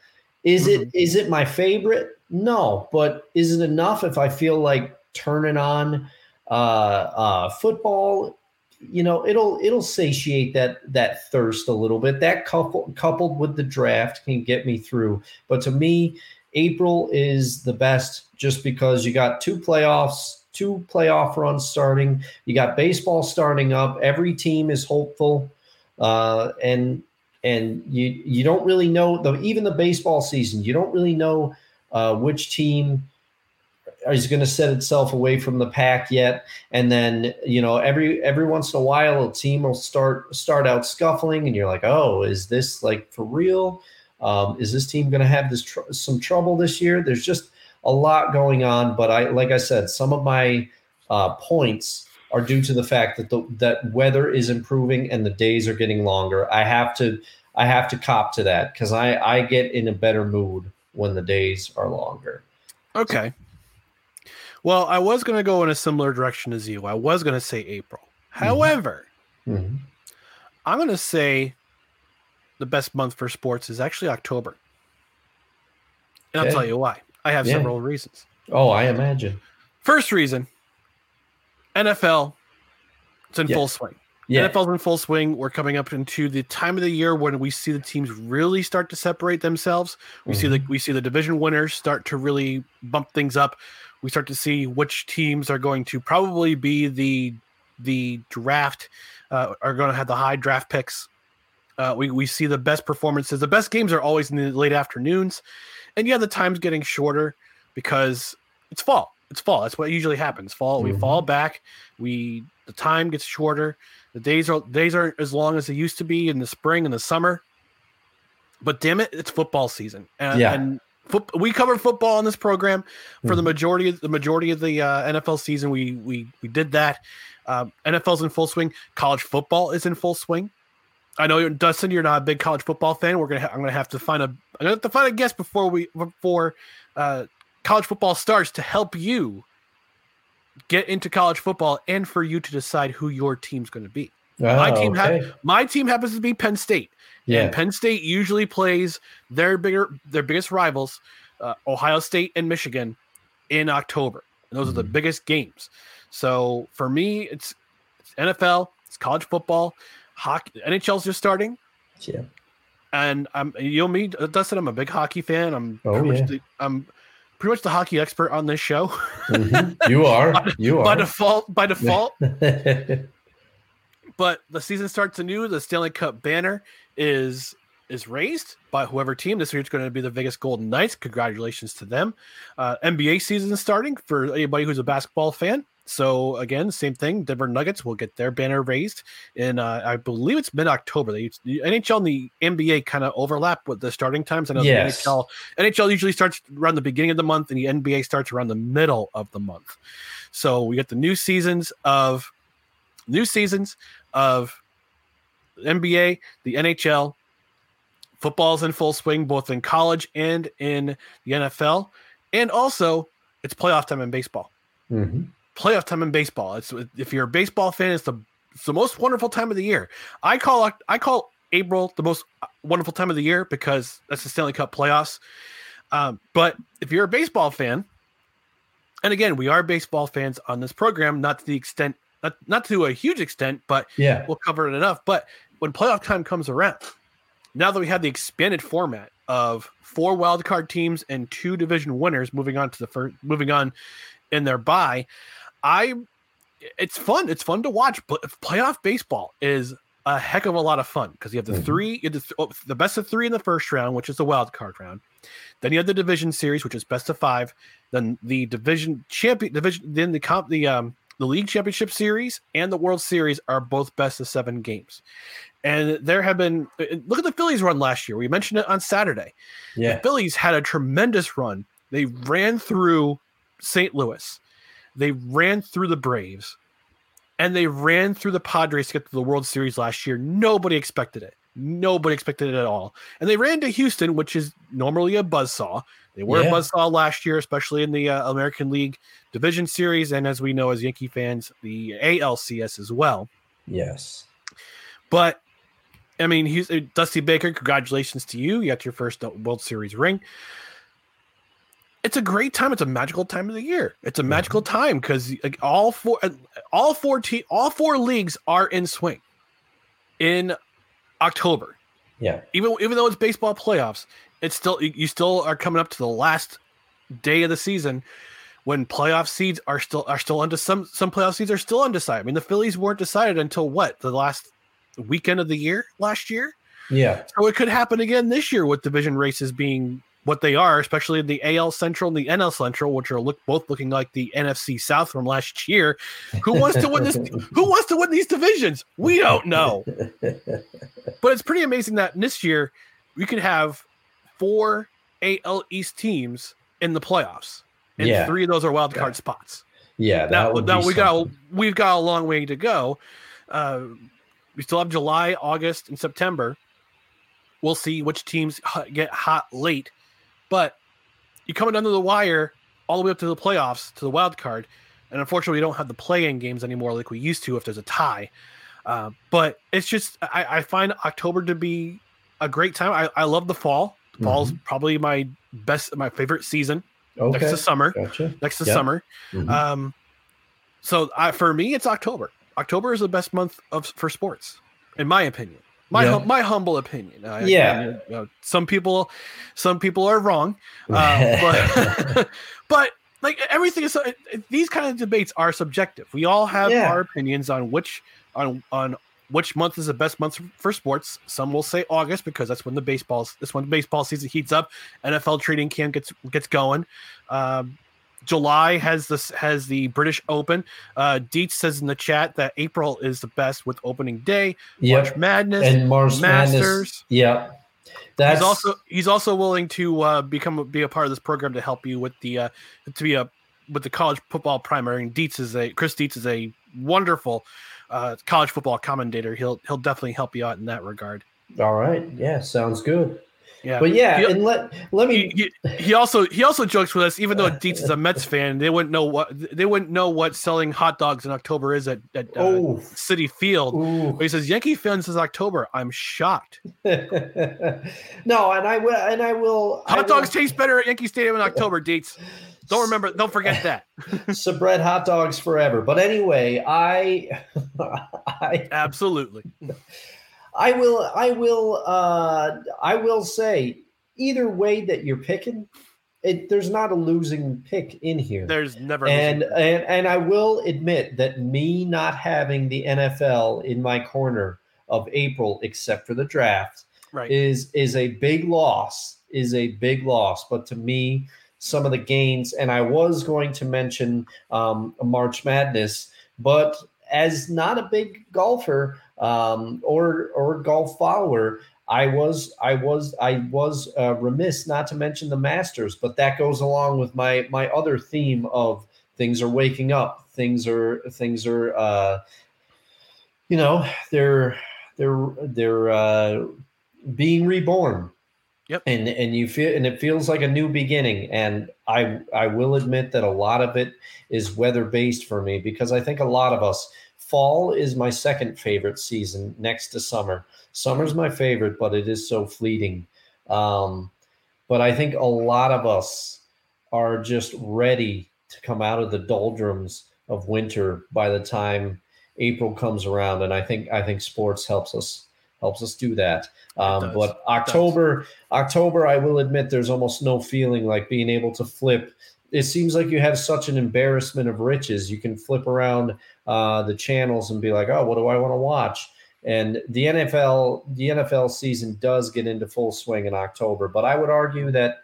Is mm-hmm. it is it my favorite? No, but is it enough if I feel like turning on uh, uh, football? You know, it'll it'll satiate that that thirst a little bit. That couple coupled with the draft can get me through. But to me, April is the best just because you got two playoffs, two playoff runs starting. You got baseball starting up. Every team is hopeful uh, and and you you don't really know the even the baseball season. You don't really know uh, which team is going to set itself away from the pack yet. And then you know every every once in a while a team will start start out scuffling, and you're like, oh, is this like for real? Um, is this team going to have this tr- some trouble this year? There's just a lot going on, but I like I said, some of my uh, points are due to the fact that the that weather is improving and the days are getting longer. I have to I have to cop to that because I I get in a better mood when the days are longer. Okay. Well, I was going to go in a similar direction as you. I was going to say April. Mm-hmm. However, mm-hmm. I'm going to say the best month for sports is actually October. And okay. I'll tell you why. I have yeah. several reasons. Oh, I imagine. First reason NFL, it's in yeah. full swing. Yeah. NFL's in full swing. We're coming up into the time of the year when we see the teams really start to separate themselves. We mm-hmm. see the we see the division winners start to really bump things up. We start to see which teams are going to probably be the the draft uh, are going to have the high draft picks. Uh, we we see the best performances. The best games are always in the late afternoons, and yeah, the time's getting shorter because it's fall it's fall. That's what usually happens. Fall, mm-hmm. we fall back. We the time gets shorter. The days are days aren't as long as they used to be in the spring and the summer. But damn it, it's football season, and, yeah. and foot, we covered football on this program for mm-hmm. the majority of the majority of the uh, NFL season. We we we did that. Uh, NFL's in full swing. College football is in full swing. I know Dustin, you're not a big college football fan. We're gonna ha- I'm gonna have to find a I'm gonna have to find a guest before we before uh, college football starts to help you get into college football and for you to decide who your team's going to be. Oh, my team okay. ha- my team happens to be Penn State. Yeah. And Penn State usually plays their bigger their biggest rivals, uh, Ohio State and Michigan, in October. And those mm-hmm. are the mm-hmm. biggest games. So for me, it's, it's NFL, it's college football, hockey. NHL's just starting. Yeah. And I'm you know me, Dustin. I'm a big hockey fan. I'm oh, yeah. the, I'm pretty much the hockey expert on this show. Mm-hmm. You are. by, you are by default. By default. but the season starts anew. The Stanley Cup banner is is raised by whoever team. This year it's going to be the Vegas Golden Knights. Congratulations to them. Uh, NBA season is starting for anybody who's a basketball fan. So again, same thing. Denver Nuggets will get their banner raised in, uh, I believe it's mid October. The NHL and the NBA kind of overlap with the starting times. I know Yes. the NHL NHL usually starts around the beginning of the month, and the NBA starts around the middle of the month. So we get the new seasons of new seasons of NBA, the NHL, football's in full swing, both in college and in the NFL, and also it's playoff time in baseball Mhm. Playoff time in baseball. It's if you're a baseball fan, it's the it's the most wonderful time of the year. I call I call April the most wonderful time of the year because that's the Stanley Cup playoffs. Um, but if you're a baseball fan, and again, we are baseball fans on this program, not to the extent, not, not to a huge extent, but Yeah. we'll cover it enough. But when playoff time comes around, now that we have the expanded format of four wildcard teams and two division winners moving on to the first, moving on in their bye, I it's fun. It's fun to watch. But playoff baseball is a heck of a lot of fun because you have the Mhm. three, you have the, th- oh, the best of three in the first round, which is the wild card round. Then you have the division series, which is best of five. Then the division champion division, then the comp, the um the league championship series and the World Series are both best of seven games. And there have been uh, look at the Phillies run last year. We mentioned it on Saturday. Yeah. The Phillies had a tremendous run. They ran through St. Louis. They ran through the Braves. And they ran through the Padres to get to the World Series last year. Nobody expected it. Nobody expected it at all. And they ran to Houston, which is normally a buzzsaw. They were Yeah. a buzzsaw last year, especially in the uh, American League Division Series. And as we know, as Yankee fans, the ALCS as well. Yes. But I mean, he's uh, Dusty Baker. Congratulations to you! You got your first World Series ring. It's a great time. It's a magical time of the year. It's a magical time because like, all four, uh, all four te- all four leagues are in swing in October. Yeah. Even even though it's baseball playoffs, it's still you you still are coming up to the last day of the season when playoff seeds are still are still under Some some playoff seeds are still undecided. I mean, the Phillies weren't decided until what the last weekend of the year last year. Yeah. So it could happen again this year with division races being what they are, especially the AL Central and the NL Central, which are look both looking like the NFC South from last year. Who wants to win this? Who wants to win these divisions? We don't know. But it's pretty amazing that this year we could have four AL East teams in the playoffs, and Yeah. three of those are wild card Yeah. spots. Yeah. That Now, now we got we've got a long way to go. Uh, we still have July, August, and September. We'll see which teams get hot late, but you're coming under the wire all the way up to the playoffs to the wild card, and unfortunately, we don't have the play-in games anymore like we used to if there's a tie. Uh, but it's just I, I find October to be a great time. I, I love the fall. Fall's probably my best, my favorite season Okay. next to summer. Gotcha. Next to Yeah. summer. Mhm. Um, so I, for me, it's October. October is the best month of for sports, in my opinion. My Yeah. hum, my humble opinion. I- Yeah. know, some people, some people are wrong, uh, but but like everything is these kind of debates are subjective. We all have Yeah. our opinions on which on on which month is the best month for sports. Some will say August because that's when the baseball's that's when the baseball season heats up. NFL trading camp gets gets going. Um, July has this has the British Open. Uh, Dietz says in the chat that April is the best with opening day, Yep. March Madness, and Mars Masters. Madness. Yeah. That's he's also he's also willing to uh, become be a part of this program to help you with the uh, to be a with the college football primary. And Dietz is a Chris Dietz is a wonderful uh, college football commentator. He'll he'll definitely help you out in that regard. all right. Yeah, sounds good. Yeah, But yeah, He- and let let me he, he also he also jokes with us. Even though Dietz is a Mets fan, they wouldn't know what they wouldn't know what selling hot dogs in October is at, at uh, Oh. Citi Field. Ooh. But he says Yankee fans is October. I'm shocked. no, and I will and I will I Hot will- dogs taste better at Yankee Stadium in October. Dietz. Don't remember. Don't forget that. Sabrett hot dogs forever. But anyway, I I Absolutely. I will I will uh I will say either way that you're picking, it there's not a losing pick in here. There's never. and losing- and and I will admit that me not having the NFL in my corner of April except for the draft right. is is a big loss is a big loss but to me some of the gains, and I was going to mention um, March Madness, but as not a big golfer um, or or golf follower, I was I was I was uh, remiss not to mention the Masters, but that goes along with my my other theme of things are waking up, things are things are uh, you know they're they're they're uh, being reborn. Yep. And and you feel and it feels like a new beginning. And I I will admit that a lot of it is weather based for me because I think a lot of us fall is my second favorite season next to summer. Summer's my favorite, but it is so fleeting. Um, but I think a lot of us are just ready to come out of the doldrums of winter by the time April comes around, and I think I think sports helps us helps us do that. Um, but October, October, I will admit, there's almost no feeling like being able to flip. It seems like you have such an embarrassment of riches. You can flip around uh, the channels and be like, "Oh, what do I want to watch?" And the NFL, the NFL season does get into full swing in October. But I would argue that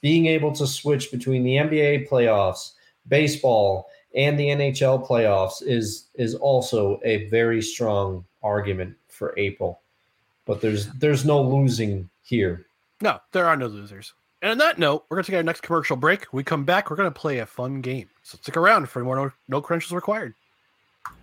being able to switch between the NBA playoffs, baseball, and the NHL playoffs is is also a very strong argument for April. But there's there's no losing here. No, there are no losers. And on that note, we're going to take our next commercial break. When we come back, we're going to play a fun game. So stick around for more no, no credentials required.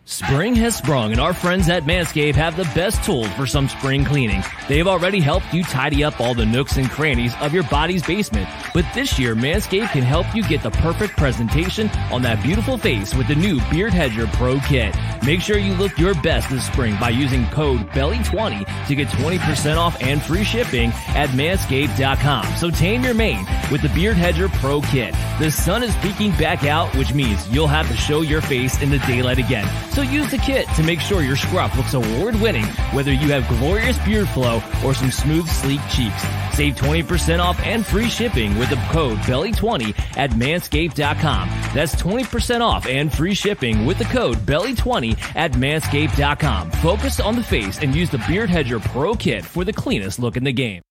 Spring has sprung, and our friends at Manscaped have the best tools for some spring cleaning. They've already helped you tidy up all the nooks and crannies of your body's basement. But this year, Manscaped can help you get the perfect presentation on that beautiful face with the new Beard Hedger Pro Kit. Make sure you look your best this spring by using code BELLY20 to get 20% off and free shipping at manscaped.com. So tame your mane with the Beard Hedger Pro Kit. The sun is peeking back out, which means you'll have to show your face in the daylight again. So use the kit to make sure your scruff looks award winning, whether you have glorious beard flow or some smooth, sleek cheeks. Save 20% off and free shipping with the code BELLY20 at manscaped.com. That's 20% off and free shipping with the code BELLY20 at manscaped.com. Focus on the face and use the Beard Hedger Pro Kit for the cleanest look in the game.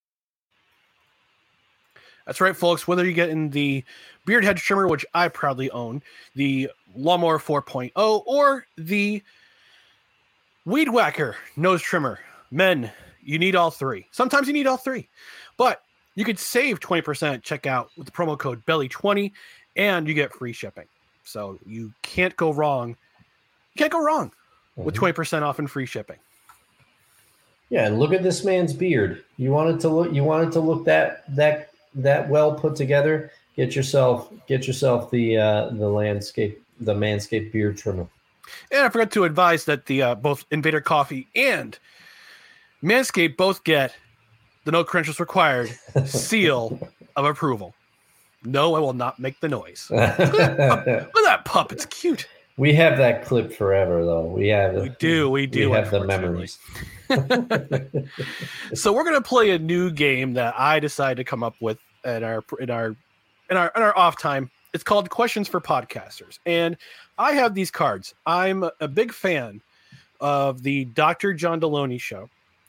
That's right, folks. Whether you get in the beard hedge trimmer, which I proudly own, the lawnmower 4.0, or the weed whacker nose trimmer, men, you need all three. Sometimes you need all three, but you could save 20% checkout with the promo code belly20 and you get free shipping. So you can't go wrong. You can't go wrong with 20% off and free shipping. Yeah, and look at this man's beard. You wanted to look you wanted to look that that that well put together, get yourself get yourself the uh, the landscape the Manscaped beard trimmer. And I forgot to advise that the uh, both Invader Coffee and Manscaped both get the no credentials required seal of approval. No, I will not make the noise. Look at, that, look at that pup; it's cute. We have that clip forever, though. We have. We do. We do. We have the memories. so we're gonna play a new game that I decided to come up with at our in our in our in our off time. It's called Questions for Podcasters, and I have these cards. I'm a big fan of the Dr. John Delony show.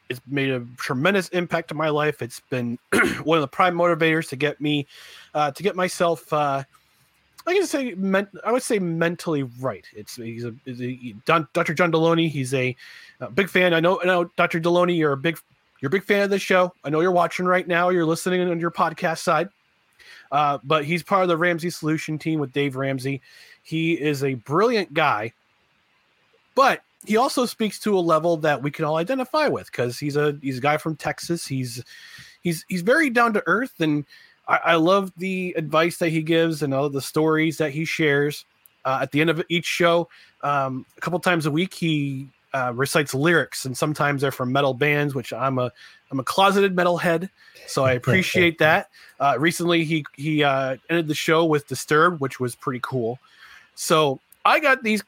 It's made a tremendous impact on my life. It's been one of the prime motivators to get me uh, to get myself. Uh, I can say men, I would say mentally right. It's he's a, he's a Dr. John Delony. He's a, a, big fan. I know, I know, Dr. Delony, you're a big you're a big fan of this show. I know you're watching right now. You're listening on your podcast side. Uh, but he's part of the Ramsey Solution team with Dave Ramsey. He is a brilliant guy, but he also speaks to a level that we can all identify with because he's a he's a guy from Texas. He's he's he's very down to earth and I, I love the advice that he gives and all the stories that he shares. Uh, at the end of each show, um, a couple times a week, he uh, recites lyrics, and sometimes they're from metal bands, which I'm a I'm a closeted metalhead, so I appreciate that. Uh, recently, he he uh, ended the show with Disturbed, which was pretty cool. So I got these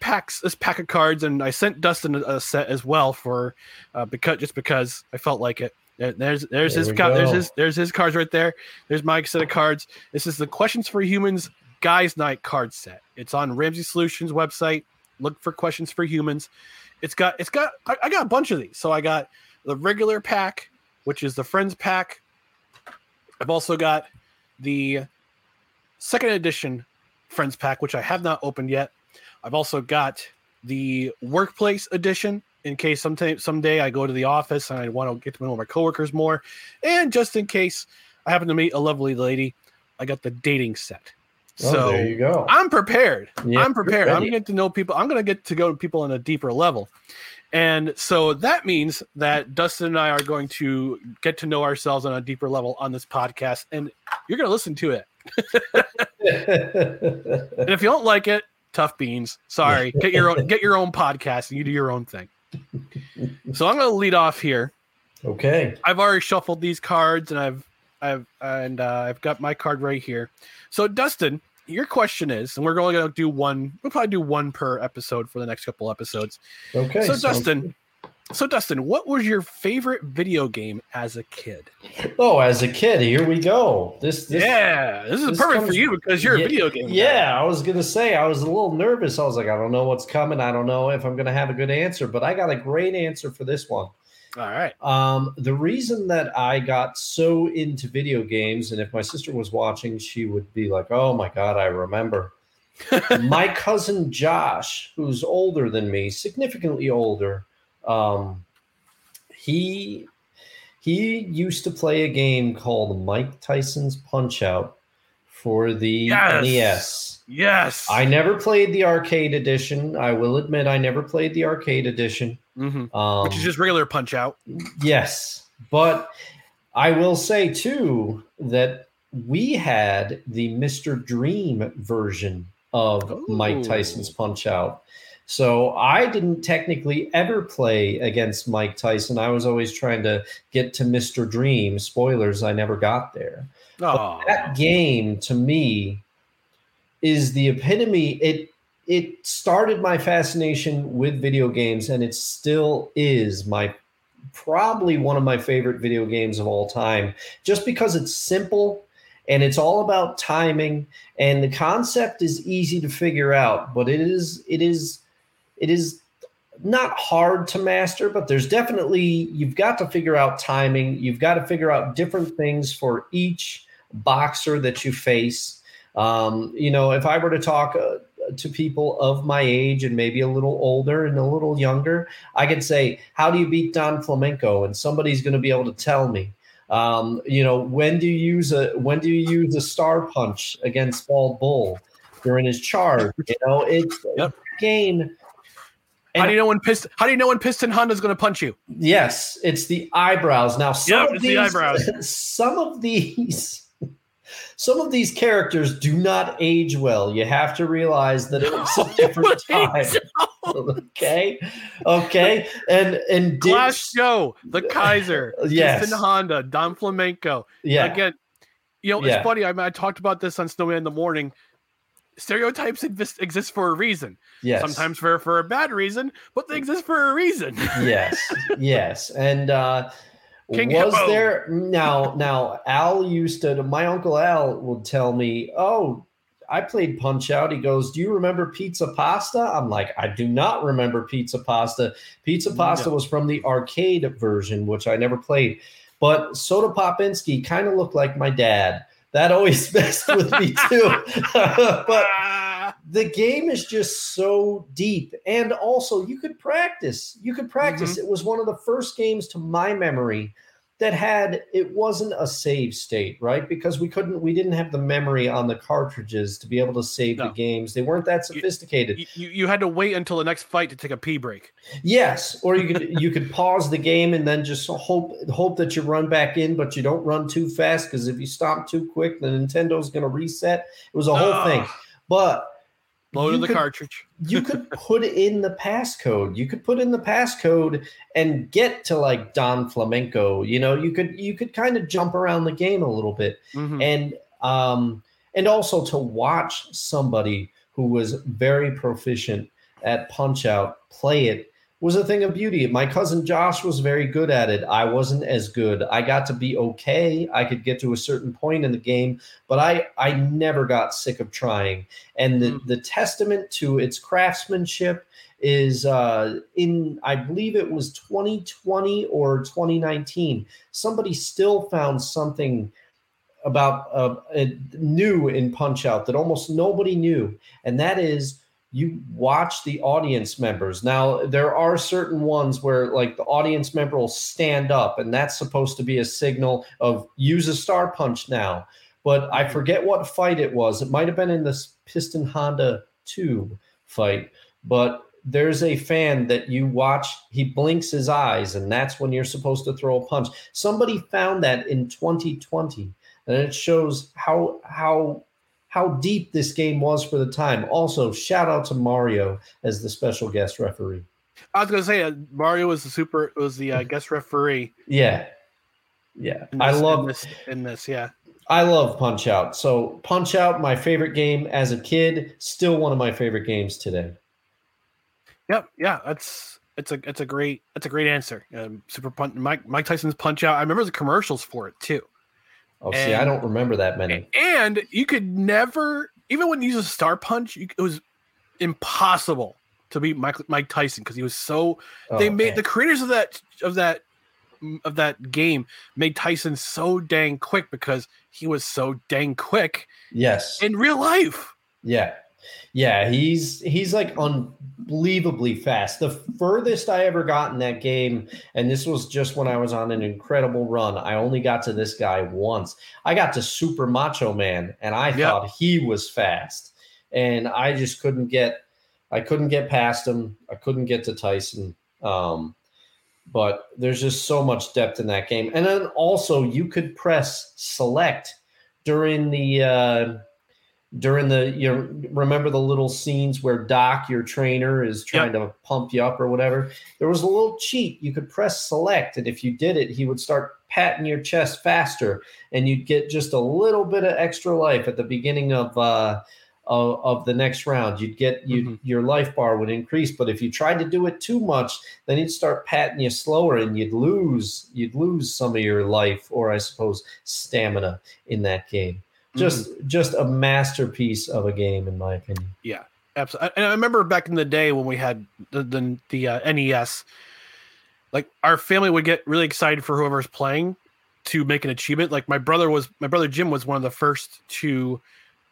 packs, this pack of cards, and I sent Dustin a, set as well for uh, because just because I felt like it. There's there's there his there's his there's his cards right there. There's my set of cards. This is the Questions for Humans Guys Night card set. It's on Ramsey Solutions website. Look for Questions for Humans. It's got it's got I, I got a bunch of these. So I got the regular pack, which is the Friends pack. I've also got the second edition Friends Pack, which I have not opened yet. I've also got the Workplace Edition in case sometime someday I go to the office and I want to get to know my coworkers more, and just in case I happen to meet a lovely lady, I got the dating set. Oh, so there you go. I'm prepared. Yeah, I'm prepared. I'm getting to know people. I'm going to get to go to people on a deeper level. And so that means that Dustin and I are going to get to know ourselves on a deeper level on this podcast, and you're going to listen to it. And if you don't like it, tough beans. Sorry. Get your own get your own podcast and you do your own thing. So I'm going to lead off here. okay. I've already shuffled these cards and I've I've and uh, I've got my card right here. So Dustin, your question is, and we're only going to do one. We'll probably do one per episode for the next couple episodes. Okay. so sounds Dustin, so Dustin, what was your favorite video game as a kid? Oh, as a kid, here we go. This, this yeah, this is this perfect for you because you're Yeah, a video game. guy. Yeah, I was gonna say I was a little nervous. I was like, I don't know what's coming. I don't know if I'm gonna have a good answer, but I got a great answer for this one. All right. Um, the reason that I got so into video games, and if my sister was watching, she would be like, "Oh my god, I remember." my cousin Josh, who's older than me, significantly older, um, he he used to play a game called Mike Tyson's Punch Out for the Yes. NES. Yes. I never played the arcade edition. I will admit, I never played the arcade edition. Mhm. Um, Which is just regular punch out. Yes, but I will say too that we had the Mr. Dream version of Mike Tyson's Punch Out. So I didn't technically ever play against Mike Tyson. I was always trying to get to Mr. Dream. Spoilers, I never got there. Oh, That game to me is the epitome. It it started my fascination with video games, and it still is my probably one of my favorite video games of all time. Just because it's simple and it's all about timing, and the concept is easy to figure out, but it is it is it is not hard to master, but there's definitely you've got to figure out timing. You've got to figure out different things for each boxer that you face. Um, you know, if I were to talk uh, to people of my age and maybe a little older and a little younger, I could say, "How do you beat Don Flamenco?" And somebody's going to be able to tell me. Um, you know, when do you use a when do you use a star punch against Bald Bull during his charge? You know, it's Yep. game. how do you know when piston? How do you know when Piston Honda's going to punch you? Yes, it's the eyebrows. Now, some Yep, of it's the these, eyebrows. Some of these, some of these characters do not age well. You have to realize that it's a different time. okay, okay, and and Glass Diggs- Joe, the Kaiser, Yes. Piston Honda, Don Flamenco. yeah, Again, you know, Yeah. it's funny. I, mean, I talked about this on Snowman in the morning. Stereotypes exist, exist for a reason. yes, Sometimes for for a bad reason, but they exist for a reason. yes, yes, and uh, King was Hippo. there now? Now Al used to. My uncle Al would tell me, "Oh, I played Punch Out." He goes, "Do you remember Pizza Pasta?" I'm like, "I do not remember Pizza Pasta." Pizza Pasta No. was from the arcade version, which I never played. But Soda Popinski kind of looked like my dad. That always messed with me too. but the game is just so deep. And also you could practice. You could practice. Mm-hmm. It was one of the first games to my memory that had it wasn't a save state right? Because we couldn't we didn't have the memory on the cartridges to be able to save the games. They weren't that sophisticated. you, you you had to wait until the next fight to take a pee break. yes or you could you could pause the game and then just hope hope that you run back in but you don't run too fast because if you stop too quick the nintendo's going to reset. It was a whole thing. Ah. But You the could- cartridge. you could put in the passcode. You could put in the passcode and get to like Don Flamenco. You know, you could you could kind of jump around the game a little bit, Mhm. and um, and also to watch somebody who was very proficient at Punch Out play it was a thing of beauty. My cousin Josh was very good at it. I wasn't as good. I got to be okay. I could get to a certain point in the game, but I I never got sick of trying. And the, Mm. the testament to its craftsmanship is uh, in I believe it was 2020 or 2019. Somebody still found something about uh, new in Punch Out that almost nobody knew, and that is you watch the audience members. Now, there are certain ones where, like, the audience member will stand up, and that's supposed to be a signal of use a star punch now. But I mm-hmm. forget what fight it was. It might have been in this Piston Honda 2 fight, but there's a fan that you watch, he blinks his eyes, and that's when you're supposed to throw a punch. Somebody found that in 2020, and it shows how how how deep this game was for the time. Also, shout out to Mario as the special guest referee. I was gonna say uh, Mario was the super was the uh, guest referee. Yeah, yeah, this, I love in this, in this. Yeah, I love Punch Out. So Punch Out, my favorite game as a kid, still one of my favorite games today. Yep, yeah, that's it's a it's a great it's a great answer. Um, Super Punch Mike Mike Tyson's Punch Out. I remember the commercials for it too. Oh, and, see, I don't remember that many. And you could never, even when you use a Star Punch, you, it was impossible to beat Mike Mike Tyson because he was so. Oh, they made man. the creators of that of that mm, of that game made Tyson so dang quick because he was so dang quick. Yes. In real life. Yeah. Yeah, he's he's like unbelievably fast. The furthest I ever got in that game, and this was just when I was on an incredible run. I only got to this guy once. I got to Super Macho Man, and I yep. thought he was fast, and I just couldn't get. I couldn't get past him. I couldn't get to Tyson. Um, but there's just so much depth in that game, and then also you could press select during the. Uh, during the you remember the little scenes where Doc, your trainer, is trying yep. to pump you up or whatever. There was a little cheat. You could press select, and if you did it, he would start patting your chest faster, and you'd get just a little bit of extra life at the beginning of uh, of, of the next round. You'd get you mm-hmm. your life bar would increase, but if you tried to do it too much, then he'd start patting you slower, and you'd lose you'd lose some of your life, or I suppose stamina in that game just mm-hmm. just a masterpiece of a game in my opinion yeah absolutely and i remember back in the day when we had the the, the uh, nes like our family would get really excited for whoever's playing to make an achievement like my brother was my brother jim was one of the first to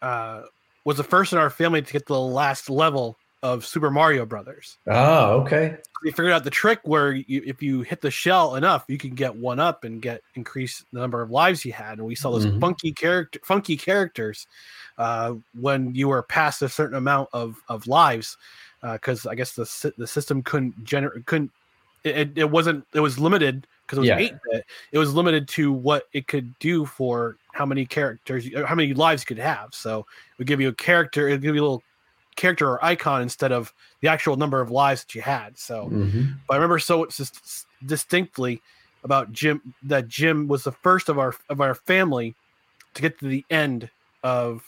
uh was the first in our family to get the last level of Super Mario Brothers. Oh, okay. We figured out the trick where you, if you hit the shell enough, you can get one up and get increase the number of lives you had. And we saw those mm-hmm. funky character, funky characters uh, when you were past a certain amount of of lives, because uh, I guess the the system couldn't generate couldn't it, it wasn't it was limited because it was eight yeah. bit. It was limited to what it could do for how many characters, how many lives you could have. So it would give you a character, it would give you a little character or icon instead of the actual number of lives that you had. So, mm-hmm. but I remember so distinctly about Jim that Jim was the first of our of our family to get to the end of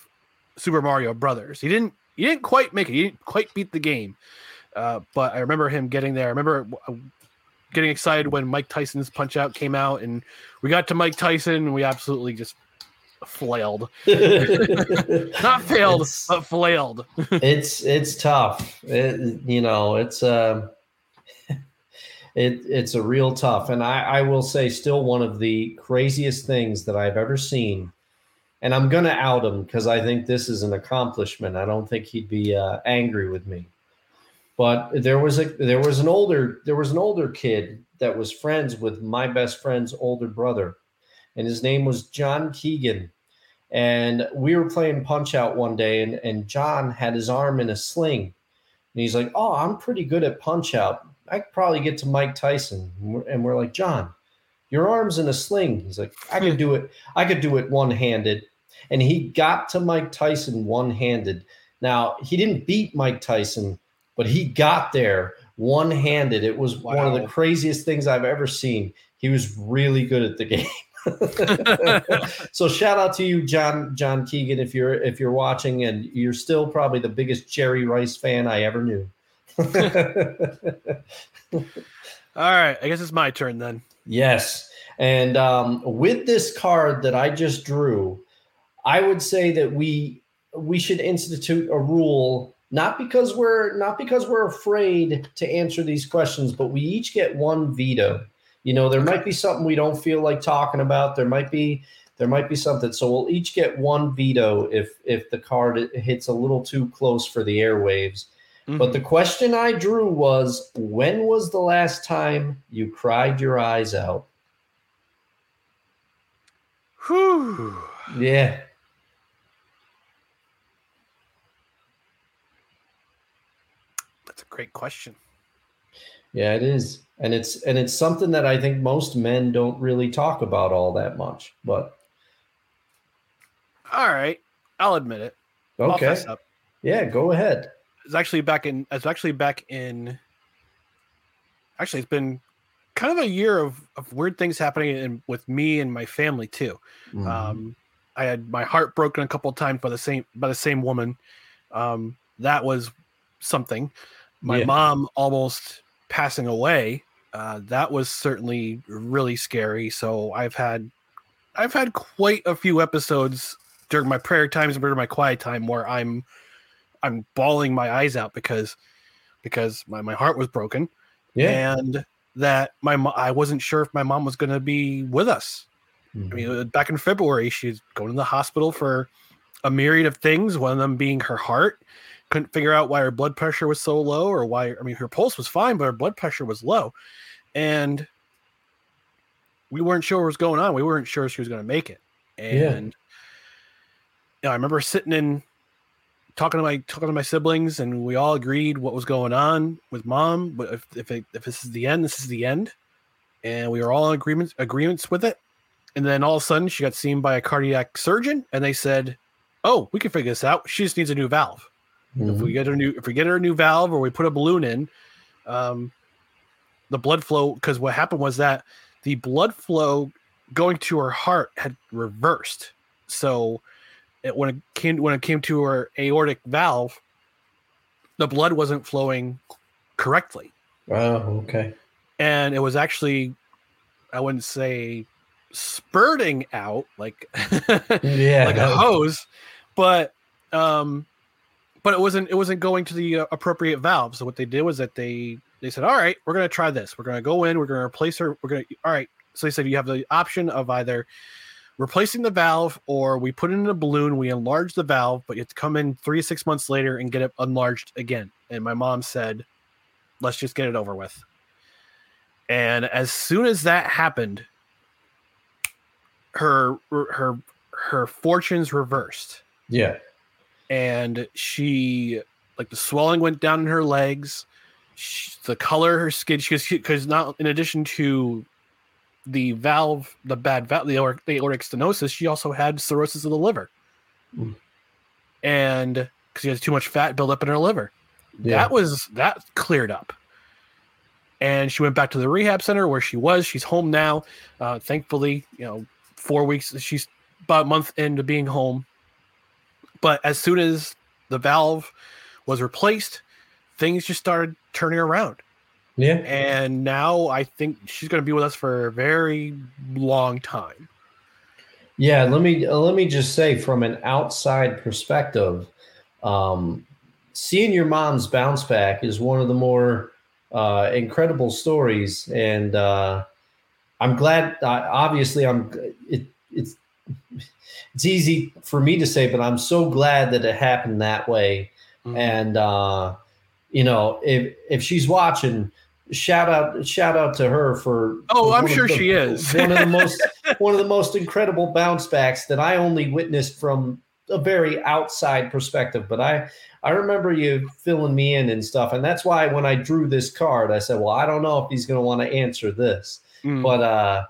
Super Mario Brothers. He didn't he didn't quite make it. He didn't quite beat the game. Uh, but I remember him getting there. I remember uh, getting excited when Mike Tyson's Punch Out came out, and we got to Mike Tyson, and we absolutely just flailed. Not failed, it's, but flailed. it's it's tough. It, you know, it's uh, it it's a real tough. And I, I will say, still one of the craziest things that I've ever seen. And I'm gonna out him because I think this is an accomplishment. I don't think he'd be uh, angry with me. But there was a there was an older there was an older kid that was friends with my best friend's older brother and his name was John Keegan. And we were playing Punch Out one day, and, and John had his arm in a sling. And he's like, Oh, I'm pretty good at Punch Out. I could probably get to Mike Tyson. And we're, and we're like, John, your arm's in a sling. He's like, I could do it. I could do it one handed. And he got to Mike Tyson one handed. Now, he didn't beat Mike Tyson, but he got there one handed. It was wow. one of the craziest things I've ever seen. He was really good at the game. so shout out to you, John John Keegan, if you're if you're watching, and you're still probably the biggest Jerry Rice fan I ever knew. All right, I guess it's my turn then. Yes, and um, with this card that I just drew, I would say that we we should institute a rule not because we're not because we're afraid to answer these questions, but we each get one veto. You know, there might be something we don't feel like talking about. There might be there might be something. So we'll each get one veto if if the card hits a little too close for the airwaves. Mm-hmm. But the question I drew was when was the last time you cried your eyes out? Whew. Yeah. That's a great question. Yeah, it is. And it's and it's something that I think most men don't really talk about all that much. But all right, I'll admit it. Okay. Yeah, go ahead. It's actually back in. It's actually back in. Actually, it's been kind of a year of, of weird things happening in, with me and my family too. Mm-hmm. Um, I had my heart broken a couple times by the same by the same woman. Um, that was something. My yeah. mom almost passing away. Uh, that was certainly really scary. So I've had I've had quite a few episodes during my prayer times and during my quiet time where I'm I'm bawling my eyes out because because my, my heart was broken. Yeah. And that my I wasn't sure if my mom was going to be with us. Mm-hmm. I mean, mm-hmm. back in February, she's going to the hospital for a myriad of things. One of them being her heart. Couldn't figure out why her blood pressure was so low, or why. I mean, her pulse was fine, but her blood pressure was low, and we weren't sure what was going on. We weren't sure she was going to make it. And yeah. you know, I remember sitting in talking to my talking to my siblings, and we all agreed what was going on with mom. But if if, it, if this is the end, this is the end, and we were all in agreement agreements with it. And then all of a sudden, she got seen by a cardiac surgeon, and they said, "Oh, we can figure this out. She just needs a new valve. Mm-hmm. If we mm-hmm. get her new, if we get her a new valve, or we put a balloon in, um, the blood flow. Because what happened was that the blood flow going to her heart had reversed. So it, when it came when it came to her aortic valve, the blood wasn't flowing correctly. Oh, okay. And it was actually, I wouldn't say spurting out like yeah like a hose, but um, but it wasn't it wasn't going to the uh, appropriate valve. So what they did was that they they said, all right, we're gonna try this. We're gonna go in. We're gonna replace her. We're gonna all right. So they said you have the option of either replacing the valve or we put it in a balloon, we enlarge the valve, but you have to come in three to six months later and get it enlarged again. And my mom said, let's just get it over with. And as soon as that happened, her her her fortunes reversed. Yeah. And she like the swelling went down in her legs. She, the color her skin because not in addition to the valve, the bad valve, the aortic, the aortic stenosis, she also had cirrhosis of the liver. Mm. And because she has too much fat built up in her liver. Yeah. That was that cleared up. And she went back to the rehab center where she was. She's home now. Uh, thankfully, you know, four weeks, she's about a month into being home. But as soon as the valve was replaced, things just started turning around. Yeah. And now I think she's going to be with us for a very long time. Yeah, let me uh, let me just say from an outside perspective, um, seeing your mom's bounce back is one of the more uh, incredible stories, and uh, I'm glad. Uh, obviously, I'm. It, it's it's easy for me to say, but I'm so glad that it happened that way. Mm-hmm. And uh, you know, if if she's watching, shout out shout out to her for oh i'm sure the, she is one of the most one of the most incredible bounce backs that i only witnessed from a very outside perspective but i i remember you filling me in and stuff and that's why when i drew this card i said well i don't know if he's going to want to answer this mm. but uh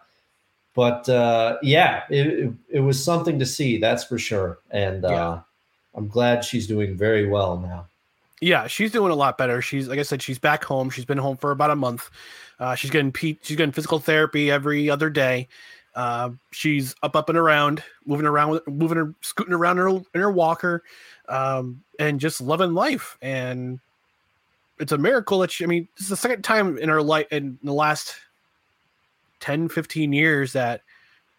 but uh yeah it, it, was something to see that's for sure and yeah. uh i'm glad she's doing very well now yeah, she's doing a lot better. She's like I said, she's back home. She's been home for about a month. Uh, she's getting P- she's getting physical therapy every other day. Uh, she's up, up and around, moving around, moving her, scooting around in her, in her walker, um, and just loving life. And it's a miracle that she. I mean, this is the second time in her life in the last 10, 15 years that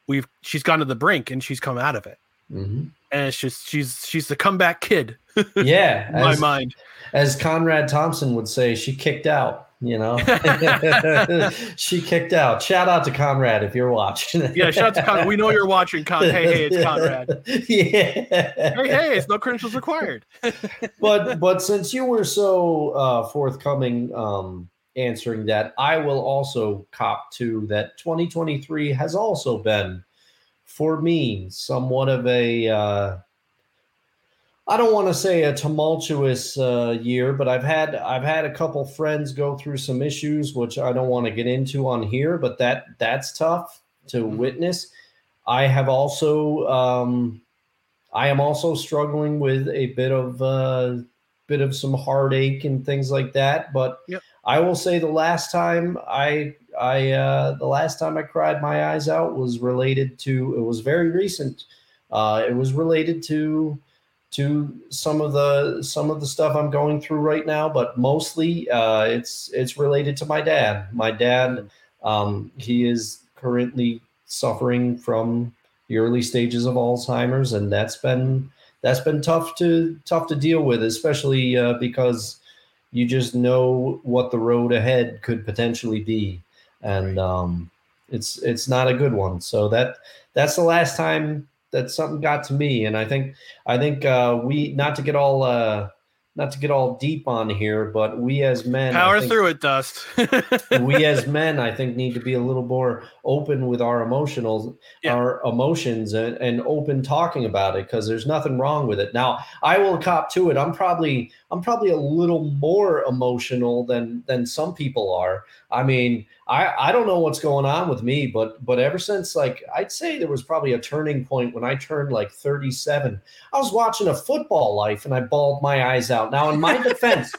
we've she's gone to the brink and she's come out of it. Mm-hmm. And it's just she's she's the comeback kid. Yeah, my mind as Conrad Thompson would say, she kicked out. You know, she kicked out. Shout out to Conrad if you're watching. yeah, shout out to Conrad. We know you're watching. Con- hey, hey, it's Conrad. yeah. Hey, hey, it's no credentials required. but but since you were so uh, forthcoming um, answering that, I will also cop to that 2023 has also been for me somewhat of a. Uh, I don't want to say a tumultuous uh, year, but I've had I've had a couple friends go through some issues, which I don't want to get into on here. But that that's tough to mm-hmm. witness. I have also um, I am also struggling with a bit of uh, bit of some heartache and things like that. But yep. I will say the last time I I uh, the last time I cried my eyes out was related to it was very recent. Uh, it was related to to some of the some of the stuff I'm going through right now, but mostly uh, it's it's related to my dad. My dad, um, he is currently suffering from the early stages of Alzheimer's, and that's been that's been tough to tough to deal with, especially uh, because you just know what the road ahead could potentially be, and um, it's it's not a good one. So that that's the last time that something got to me, and I think I think uh, we not to get all uh, not to get all deep on here, but we as men power think, through it, Dust. we as men, I think, need to be a little more open with our emotional, yeah. our emotions, and, and open talking about it because there's nothing wrong with it. Now, I will cop to it. I'm probably I'm probably a little more emotional than than some people are. I mean, I I don't know what's going on with me, but but ever since like I'd say there was probably a turning point when I turned like 37. I was watching a football life and I bawled my eyes out. Now, in my defense,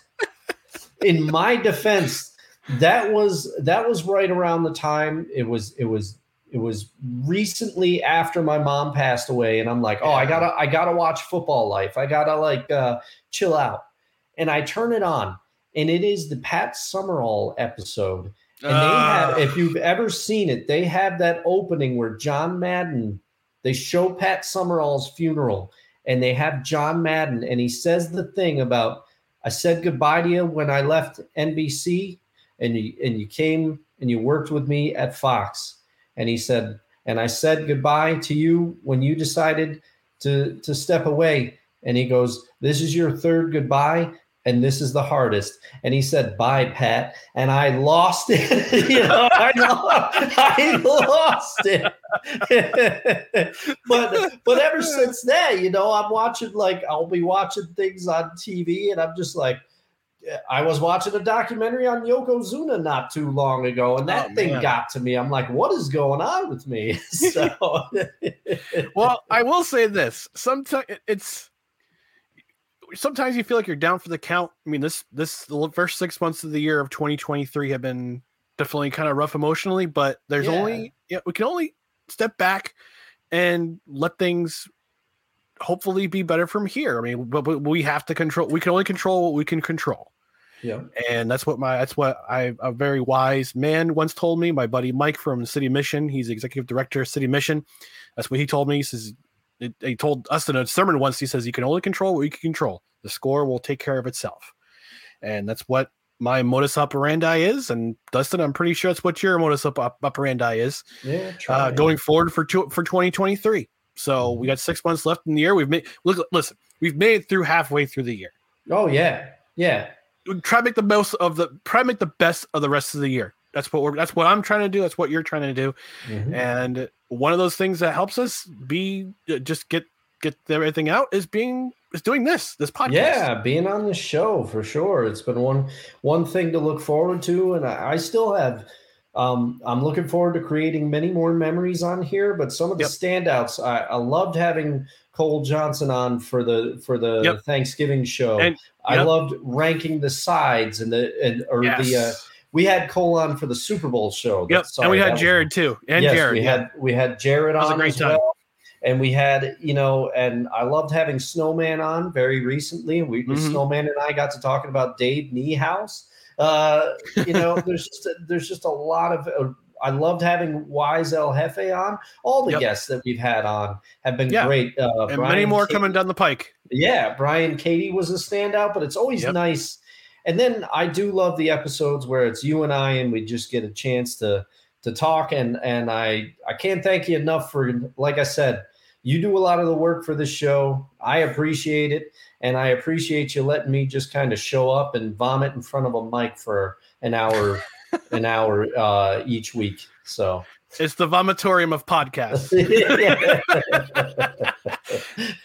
in my defense, that was that was right around the time it was it was it was recently after my mom passed away and i'm like oh i gotta i gotta watch football life i gotta like uh chill out and I turn it on, and it is the Pat Summerall episode. And they ah. have, if you've ever seen it, they have that opening where John Madden, they show Pat Summerall's funeral, and they have John Madden, and he says the thing about, I said goodbye to you when I left NBC, and you and you came and you worked with me at Fox. And he said, and I said goodbye to you when you decided to to step away. And he goes, This is your third goodbye and this is the hardest. And he said, "Bye, Pat," and I lost it. you know, I lost, I lost it. but but ever since then, you know, I'm watching like I'll be watching things on TV, and I'm just like. I was watching a documentary on Yokozuna not too long ago, and that oh, thing got to me. I'm like, what is going on with me? so, well, I will say this: sometimes it's sometimes you feel like you're down for the count. I mean, this this the first six months of the year of 2023 have been definitely kind of rough emotionally, but there's yeah. only yeah, we can only step back and let things hopefully be better from here. I mean, but, but we have to control. We can only control what we can control. Yeah, and that's what my that's what I a very wise man once told me. My buddy Mike from City Mission, he's executive director of City Mission. That's what he told me. He says it, he told us in a sermon once. He says, "You can only control what you can control. The score will take care of itself," and that's what my modus operandi is. And Dustin, I'm pretty sure that's what your modus operandi is. Yeah, uh, going forward for two, for 2023. So we got six months left in the year. We've made look. Listen, we've made it through halfway through the year. Oh yeah, yeah. Try to make the most of the. Try to make the best of the rest of the year. That's what we're. That's what I'm trying to do. That's what you're trying to do. Mm-hmm. And one of those things that helps us be uh, just get get everything out is being is doing this this podcast. Yeah, being on the show for sure. It's been one one thing to look forward to, and I, I still have. Um, I'm looking forward to creating many more memories on here, but some of the yep. standouts. I, I, loved having Cole Johnson on for the for the yep. Thanksgiving show. And, I loved ranking the sides and the and or yes. the. Uh, we had Cole on for the Super Bowl show. Yep, sorry, and we had Jared was, too, and yes, Jared. We yeah. had we had Jared on as time. well, and we had you know, and I loved having Snowman on very recently. We mm-hmm. Snowman and I got to talking about Dave Niehaus. Uh, you know, there's just a, there's just a lot of. Uh, I loved having Wise El Jefe on. All the yep. guests that we've had on have been yeah. great. Uh, and Brian many more Katie, coming down the pike. Yeah, Brian Katie was a standout, but it's always yep. nice and then I do love the episodes where it's you and I, and we just get a chance to to talk. And and I I can't thank you enough for, like I said, you do a lot of the work for this show. I appreciate it, and I appreciate you letting me just kind of show up and vomit in front of a mic for an hour, an hour uh, each week. So it's the vomitorium of podcasts.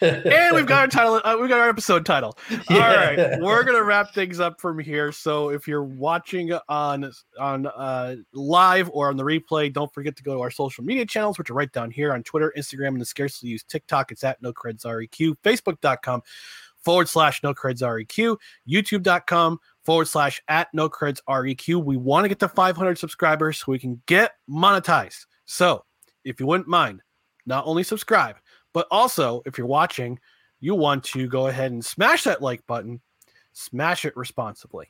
and we've got our title. Uh, we've got our episode title. All right, yeah. we're gonna wrap things up from here. So if you're watching on on uh, live or on the replay, don't forget to go to our social media channels, which are right down here on Twitter, Instagram, and the scarcely used TikTok. It's at No Creds REQ. Facebook.com forward slash No Creds REQ. YouTube.com forward slash at no creds req we want to get to 500 subscribers so we can get monetized so if you wouldn't mind not only subscribe but also if you're watching you want to go ahead and smash that like button smash it responsibly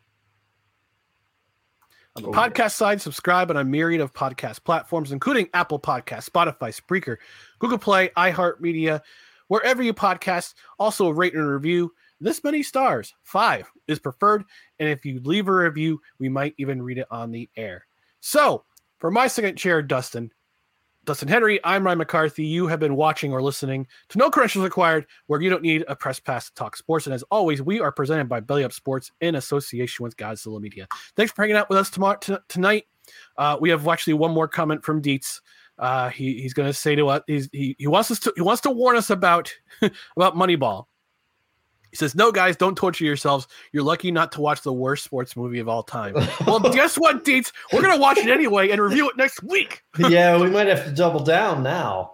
on the oh, podcast yeah. side subscribe on a myriad of podcast platforms including apple podcast spotify spreaker google play iheartmedia wherever you podcast also rate and review this many stars, five, is preferred. And if you leave a review, we might even read it on the air. So, for my second chair, Dustin, Dustin Henry, I'm Ryan McCarthy. You have been watching or listening to No Credentials Required, where you don't need a press pass to talk sports. And as always, we are presented by Belly Up Sports in association with Gozilla Media. Thanks for hanging out with us tomorrow t- tonight. Uh, we have actually one more comment from Dietz. Uh, he, he's going to say to us, he, he wants us to he wants to warn us about about Moneyball. He says, "No, guys, don't torture yourselves. You're lucky not to watch the worst sports movie of all time." well, guess what, Deets? We're gonna watch it anyway and review it next week. yeah, we might have to double down now.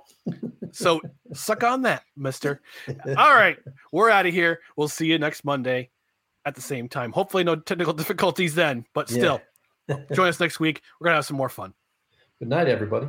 so suck on that, Mister. All right, we're out of here. We'll see you next Monday at the same time. Hopefully, no technical difficulties then, but still, yeah. join us next week. We're gonna have some more fun. Good night, everybody.